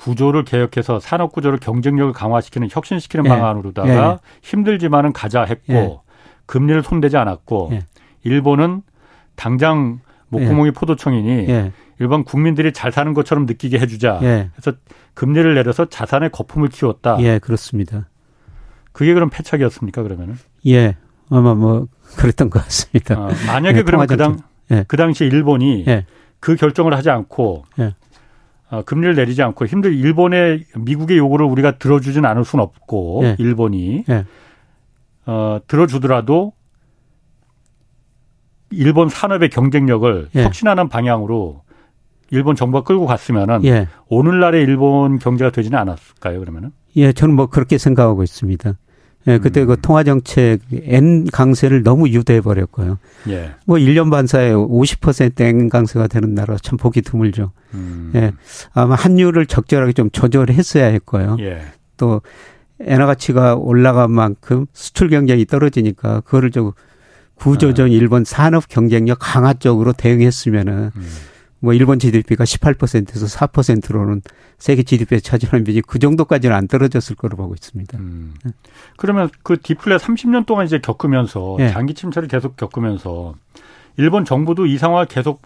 Speaker 1: 구조를 개혁해서 산업 구조를 경쟁력을 강화시키는 혁신시키는 예. 방안으로다가 예. 힘들지만은 가자 했고 예. 금리를 손대지 않았고 예. 일본은 당장 목구멍이 예. 포도청이니 예. 일반 국민들이 잘 사는 것처럼 느끼게 해주자. 그래서 금리를 내려서 자산의 거품을 키웠다.
Speaker 3: 예, 그렇습니다.
Speaker 1: 그게 그럼 패착이었습니까 그러면은?
Speaker 3: 예, 아마 뭐 그랬던 것 같습니다. 아,
Speaker 1: 만약에 그러면 그당 그 당시 일본이 그 결정을 하지 않고 어, 금리를 내리지 않고 힘들 일본의 미국의 요구를 우리가 들어주진 않을 수는 없고 예. 일본이 예. 어, 들어주더라도 일본 산업의 경쟁력을 예. 혁신하는 방향으로 일본 정부가 끌고 갔으면은 예. 오늘날의 일본 경제가 되지는 않았을까요? 그러면은?
Speaker 3: 예, 저는 뭐 그렇게 생각하고 있습니다. 예, 그때 그 음. 그 통화 정책 N 강세를 너무 유도해 버렸고요. 예. 뭐 1년 반 사이에 50% N 강세가 되는 나라 참 보기 드물죠. 음. 예. 아마 환율을 적절하게 좀 조절했어야 했고요. 예. 또 엔화 가치가 올라간 만큼 수출 경쟁이 떨어지니까 그거를 좀 구조적 네. 일본 산업 경쟁력 강화 쪽으로 대응했으면은 음. 뭐 일본 GDP가 18%에서 4%로는 세계 GDP에 차지하는 비중이 그 정도까지는 안 떨어졌을 거로 보고 있습니다. 음.
Speaker 1: 네. 그러면 그 디플레 30년 동안 이제 겪으면서 네. 장기 침체를 계속 겪으면서 일본 정부도 이 상황을 계속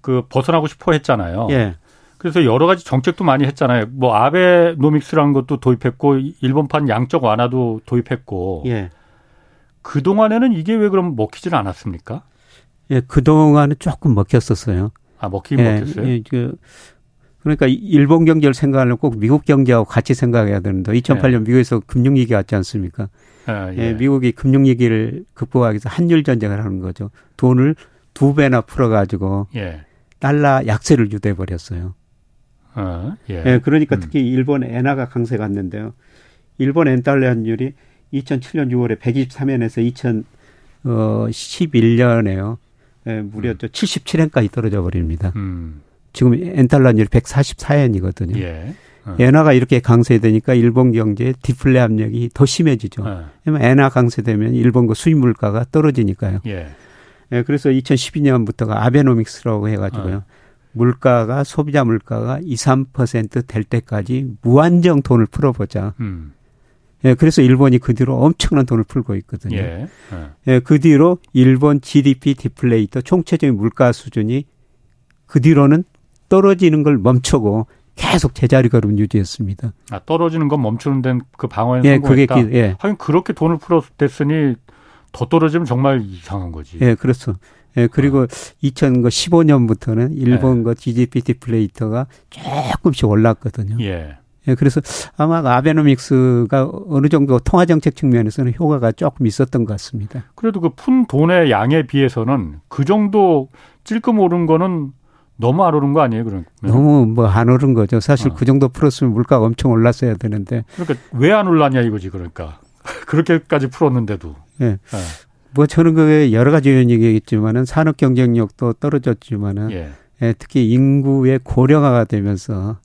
Speaker 1: 그 벗어나고 싶어 했잖아요. 예. 그래서 여러 가지 정책도 많이 했잖아요. 뭐 아베 노믹스라는 것도 도입했고 일본판 양적 완화도 도입했고. 예. 그 동안에는 이게 왜 그럼 먹히지는 않았습니까?
Speaker 3: 예, 그 동안은 조금 먹혔었어요.
Speaker 1: 아 먹히긴 예, 먹혔어요. 예, 그
Speaker 3: 그러니까 일본 경제를 생각하려면 꼭 미국 경제하고 같이 생각해야 되는데 2008년 예. 미국에서 금융위기 왔지 않습니까? 아, 예. 예. 미국이 금융위기를 극복하기 위해서 한율 전쟁을 하는 거죠. 돈을 두 배나 풀어가지고 예. 달러 약세를 유도해 버렸어요. 어, 예. 예. 그러니까 음. 특히 일본 엔화가 강세 갔는데요. 일본 엔달러 환율이 2007년 6월에 123엔에서 2011년에요. 예, 무려 음. 77엔까지 떨어져 버립니다. 음. 지금 엔달러 환율이 144엔이거든요. 예. 어. 엔화가 이렇게 강세되니까 일본 경제의 디플레 압력이 더 심해지죠. 어. 왜냐면 엔화 강세되면 일본 그 수입 물가가 떨어지니까요. 예. 예, 그래서 2012년부터가 아베노믹스라고 해가지고요. 어. 물가가 소비자 물가가 2, 3%될 때까지 무한정 돈을 풀어보자. 음. 예, 그래서 일본이 그 뒤로 엄청난 돈을 풀고 있거든요. 예. 예. 예, 그 뒤로 일본 GDP 디플레이터 총체적인 물가 수준이 그 뒤로는 떨어지는 걸 멈추고 계속 제자리 걸음 유지했습니다.
Speaker 1: 아, 떨어지는 건 멈추는 데는 그 방어에 예, 성공했다. 그게, 예. 하긴 그렇게 돈을 풀었댔으니 더 떨어지면 정말 이상한 거지.
Speaker 3: 예, 그렇죠. 예, 그리고 어. 2015년부터는 일본 예. 그 GDP 디플레이터가 조금씩 올랐거든요. 예. 예, 그래서 아마 아베노믹스가 어느 정도 통화 정책 측면에서는 효과가 조금 있었던 것 같습니다.
Speaker 1: 그래도 그 푼 돈의 양에 비해서는 그 정도 찔끔 오른 거는 너무 안 오른 거 아니에요, 그럼?
Speaker 3: 너무 뭐 안 오른 거죠. 사실 어. 그 정도 풀었으면 물가가 엄청 올랐어야 되는데.
Speaker 1: 그러니까 왜 안 올랐냐 이거지, 그러니까. 그렇게까지 풀었는데도. 예. 네.
Speaker 3: 뭐 저는 그게 여러 가지 요인이겠지만은 산업 경쟁력도 떨어졌지만은 예. 예, 특히 인구의 고령화가 되면서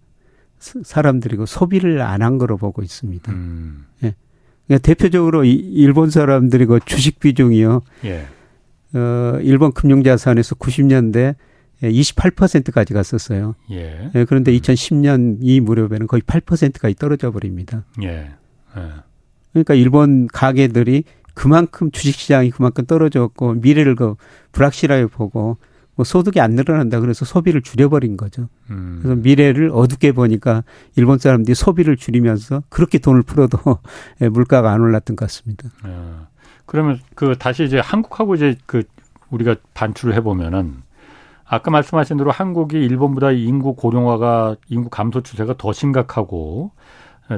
Speaker 3: 사람들이 그 소비를 안 한 거로 보고 있습니다. 음. 예. 그러니까 대표적으로 일본 사람들이 그 주식 비중이요. 예. 어, 일본 금융자산에서 90년대 28%까지 갔었어요. 예. 예. 그런데 2010년 음. 이 무렵에는 거의 8%까지 떨어져 버립니다. 예. 예. 그러니까 일본 가게들이 그만큼 주식시장이 그만큼 떨어졌고 미래를 그 불확실하게 보고 뭐 소득이 안 늘어난다 그래서 소비를 줄여버린 거죠. 음. 그래서 미래를 어둡게 보니까 일본 사람들이 소비를 줄이면서 그렇게 돈을 풀어도 예, 물가가 안 올랐던 것 같습니다. 아,
Speaker 1: 그러면 그 다시 이제 한국하고 이제 그 우리가 반출을 해보면은 아까 말씀하신 대로 한국이 일본보다 인구 고령화가 인구 감소 추세가 더 심각하고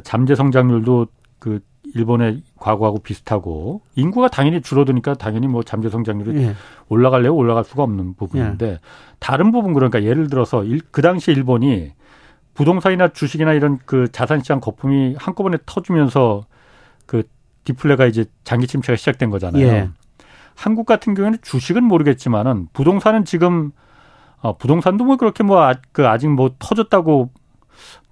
Speaker 1: 잠재 성장률도 그 일본의 과거하고 비슷하고 인구가 당연히 줄어드니까 당연히 뭐 잠재 성장률이 예. 올라갈래요 올라갈 수가 없는 부분인데 예. 다른 부분 그러니까 예를 들어서 일, 그 당시 일본이 부동산이나 주식이나 이런 그 자산 시장 거품이 한꺼번에 터지면서 그 디플레가 이제 장기 침체가 시작된 거잖아요. 예. 한국 같은 경우에는 주식은 모르겠지만은 부동산은 지금 어 부동산도 뭐 그렇게 뭐그 아, 아직 뭐 터졌다고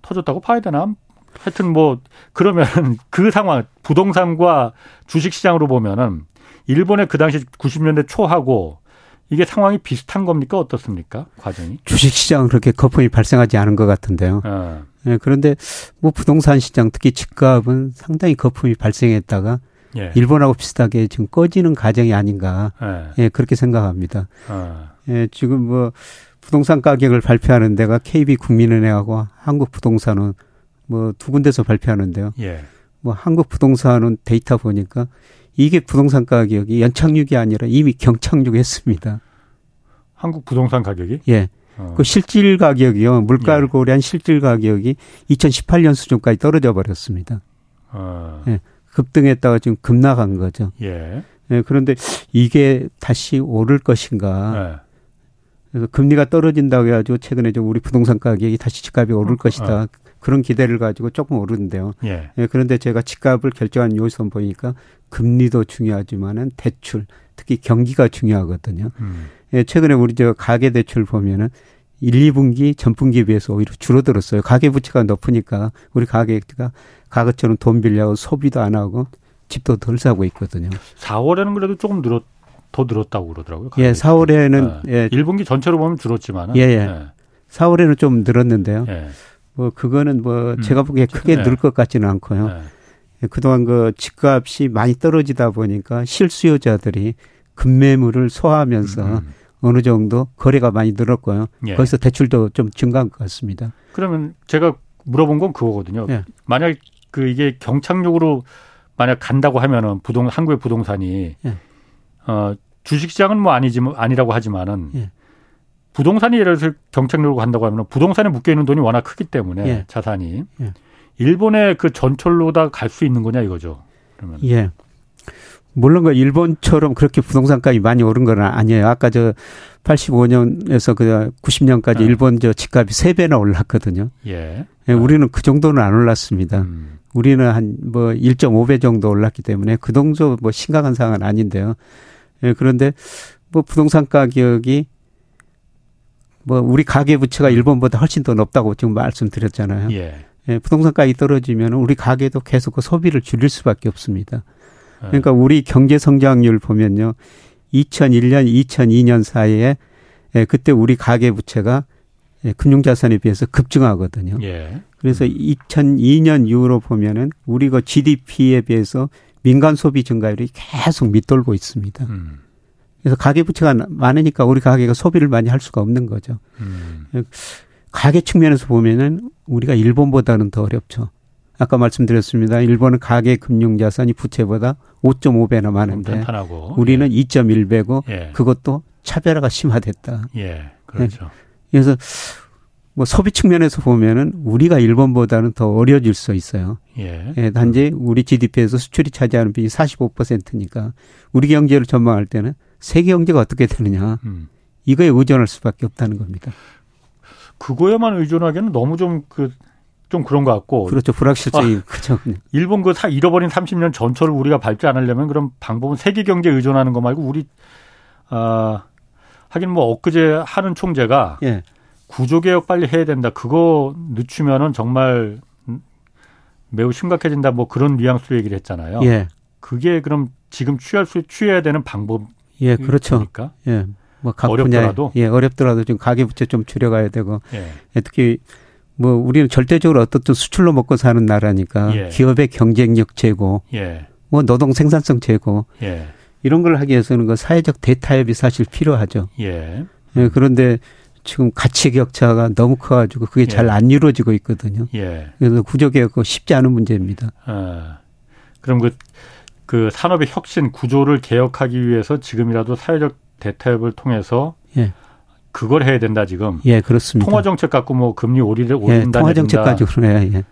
Speaker 1: 터졌다고 봐야 되나 하여튼 뭐 그러면 그 상황 부동산과 주식 시장으로 보면은 일본의 그 당시 90년대 초하고 이게 상황이 비슷한 겁니까 어떻습니까 과정이?
Speaker 3: 주식 시장은 그렇게 거품이 발생하지 않은 것 같은데요. 어. 네, 그런데 뭐 부동산 시장 특히 집값은 상당히 거품이 발생했다가 예. 일본하고 비슷하게 지금 꺼지는 과정이 아닌가 예. 예 그렇게 생각합니다. 어. 예, 지금 뭐 부동산 가격을 발표하는 데가 KB 국민은행하고 한국 부동산은 뭐 두 군데서 발표하는데요. 예. 뭐 한국 부동산은 데이터 보니까 이게 부동산 가격이 연착륙이 아니라 이미 경착륙했습니다.
Speaker 1: 한국 부동산 가격이?
Speaker 3: 예. 어. 그 실질 가격이요. 물가를 예. 고려한 실질 가격이 2018년 수준까지 떨어져 버렸습니다. 어. 예. 급등했다가 지금 급락한 거죠. 예. 예. 그런데 이게 다시 오를 것인가? 그래서 금리가 떨어진다고 해가지고 최근에 좀 우리 부동산 가격이 다시 집값이 오를 어, 것이다. 어. 그런 기대를 가지고 조금 오르는데요. 예. 예. 그런데 제가 집값을 결정한 요소는 보니까 금리도 중요하지만은 대출, 특히 경기가 중요하거든요. 음. 예, 최근에 우리 저 가계 대출 보면은 1, 2분기 전분기에 비해서 오히려 줄어들었어요. 가계 부채가 높으니까 우리 가계가 가급처럼 돈 빌려고 소비도 안 하고 집도 덜 사고 있거든요.
Speaker 1: 4월에는 그래도 조금 늘었 더 늘었다고 그러더라고요.
Speaker 3: 예, 4월에는 예.
Speaker 1: 1분기 전체로 보면 줄었지만
Speaker 3: 예, 예. 예. 4월에는 좀 늘었는데요. 예. 뭐 그거는 뭐 음, 제가 보기에 크게 네. 늘것 같지는 않고요. 네. 예, 그동안 그 집값이 많이 떨어지다 보니까 실수요자들이 급매물을 소화하면서 음. 음. 어느 정도 거래가 많이 늘었고요. 예. 거기서 대출도 좀 증가한 것 같습니다.
Speaker 1: 그러면 제가 물어본 건 그거거든요. 예. 만약 그 이게 경착륙으로 만약 간다고 하면은 부동 한국의 부동산이 예. 어 주식시장은 뭐 아니지 아니라고 하지만은 예. 부동산이 예를 들어서 경착륙으로 간다고 하면 부동산에 묶여 있는 돈이 워낙 크기 때문에 예. 자산이 예. 일본의 그 전철로 다 갈 수 있는 거냐 이거죠. 그러면
Speaker 3: 예. 물론 그 일본처럼 그렇게 부동산 값이 많이 오른 건 아니에요. 아까 저 85년에서 그 90년까지 네. 일본 저 집값이 3배나 올랐거든요. 예. 예 우리는 그 정도는 안 올랐습니다. 음. 우리는 한 뭐 1.5배 정도 올랐기 때문에 그 정도 뭐 심각한 상황은 아닌데요. 예, 그런데 뭐 부동산 가격이 뭐 우리 가계 부채가 일본보다 훨씬 더 높다고 지금 말씀드렸잖아요. 예. 예 부동산 가격이 떨어지면 우리 가계도 계속 그 소비를 줄일 수밖에 없습니다. 그러니까 우리 경제 성장률 보면요. 2001년, 2002년 사이에 예, 그때 우리 가계 부채가 예, 금융자산에 비해서 급증하거든요. 예. 그래서 2002년 이후로 보면은 우리 가 GDP에 비해서 민간 소비 증가율이 계속 밑돌고 있습니다. 음. 그래서 가계 부채가 많으니까 우리 가계가 소비를 많이 할 수가 없는 거죠. 음. 가계 측면에서 보면은 우리가 일본보다는 더 어렵죠. 아까 말씀드렸습니다. 일본은 가계 금융 자산이 부채보다 5.5배나 많은데 탄탄하고. 우리는 예. 2.1배고 예. 그것도 차별화가 심화됐다.
Speaker 1: 예. 그렇죠. 네.
Speaker 3: 그래서 뭐 소비 측면에서 보면은 우리가 일본보다는 더 어려질 수 있어요. 예. 예 단지 우리 GDP에서 수출이 차지하는 비율이 45%니까 우리 경제를 전망할 때는 세계 경제가 어떻게 되느냐. 음. 이거에 의존할 수밖에 없다는 겁니다.
Speaker 1: 그거에만 의존하기에는 너무 좀그 좀 그런 것 같고.
Speaker 3: 그렇죠. 불확실성이 아, 그죠.
Speaker 1: 일본 그 잃어버린 30년 전철을 우리가 밟지 않으려면 그럼 방법은 세계 경제에 의존하는 거 말고 우리 아 하긴 뭐 엊그제 하는 총재가 예. 구조 개혁 빨리 해야 된다. 그거 늦추면은 정말 매우 심각해진다. 뭐 그런 뉘앙스로 얘기를 했잖아요. 예. 그게 그럼 지금 취할 수 취해야 되는 방법
Speaker 3: 예, 그렇죠. 예. 뭐각 어렵더라도 분야에, 예, 어렵더라도 지금 가계 부채 좀 줄여가야 되고 예. 예 특히 뭐 우리는 절대적으로 어떻든 수출로 먹고 사는 나라니까 예. 기업의 경쟁력 제고, 예. 뭐 노동 생산성 제고 예. 이런 걸 하기 위해서는 그 사회적 대타협이 사실 필요하죠. 예. 예 그런데 지금 가치 격차가 너무 커가지고 그게 잘안 예. 이루어지고 있거든요. 예. 그래서 구조 개혁 쉽지 않은 문제입니다. 아,
Speaker 1: 그럼 그, 그 산업의 혁신 구조를 개혁하기 위해서 지금이라도 사회적 대타협을 통해서 예. 그걸 해야 된다 지금.
Speaker 3: 예, 그렇습니다.
Speaker 1: 통화 정책 갖고 뭐 금리 오리를 오른다.
Speaker 3: 예, 통화 정책까지 그래야 예.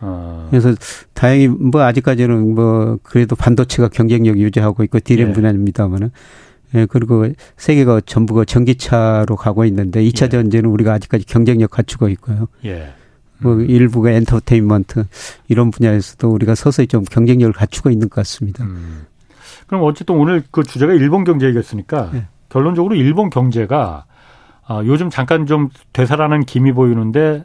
Speaker 3: 어. 그래서 다행히 뭐 아직까지는 뭐 그래도 반도체가 경쟁력 유지하고 있고 디램 예. 분야입니다만은 예, 그리고 세계가 전부가 전기차로 가고 있는데 2차 예. 전지는 우리가 아직까지 경쟁력 갖추고 있고요. 예. 뭐 음. 일부가 엔터테인먼트 이런 분야에서도 우리가 서서히 좀 경쟁력을 갖추고 있는 것 같습니다. 음.
Speaker 1: 그럼 어쨌든 오늘 그 주제가 일본 경제이겠으니까 예. 결론적으로 일본 경제가 어, 요즘 잠깐 좀 되살아나는 김이 보이는데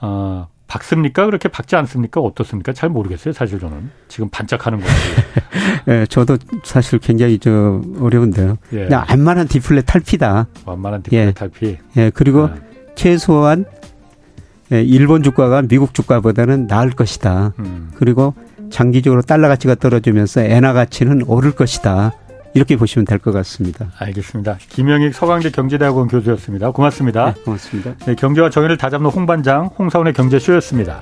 Speaker 1: 어, 박습니까? 그렇게 박지 않습니까? 어떻습니까? 잘 모르겠어요. 사실 저는 지금 반짝하는 거지.
Speaker 3: 예, 네, 저도 사실 굉장히 저 어려운데요. 예. 그냥 안만한 디플레 탈피다.
Speaker 1: 완만한 디플레 예. 탈피.
Speaker 3: 예, 그리고 네. 최소한 예, 일본 주가가 미국 주가보다는 나을 것이다. 음. 그리고 장기적으로 달러 가치가 떨어지면서 엔화 가치는 오를 것이다. 이렇게 보시면 될 것 같습니다.
Speaker 1: 알겠습니다. 김영익 서강대 경제대학원 교수였습니다. 고맙습니다.
Speaker 3: 네, 고맙습니다.
Speaker 1: 네, 경제와 정의를 다잡는 홍반장 홍사원의 경제쇼였습니다.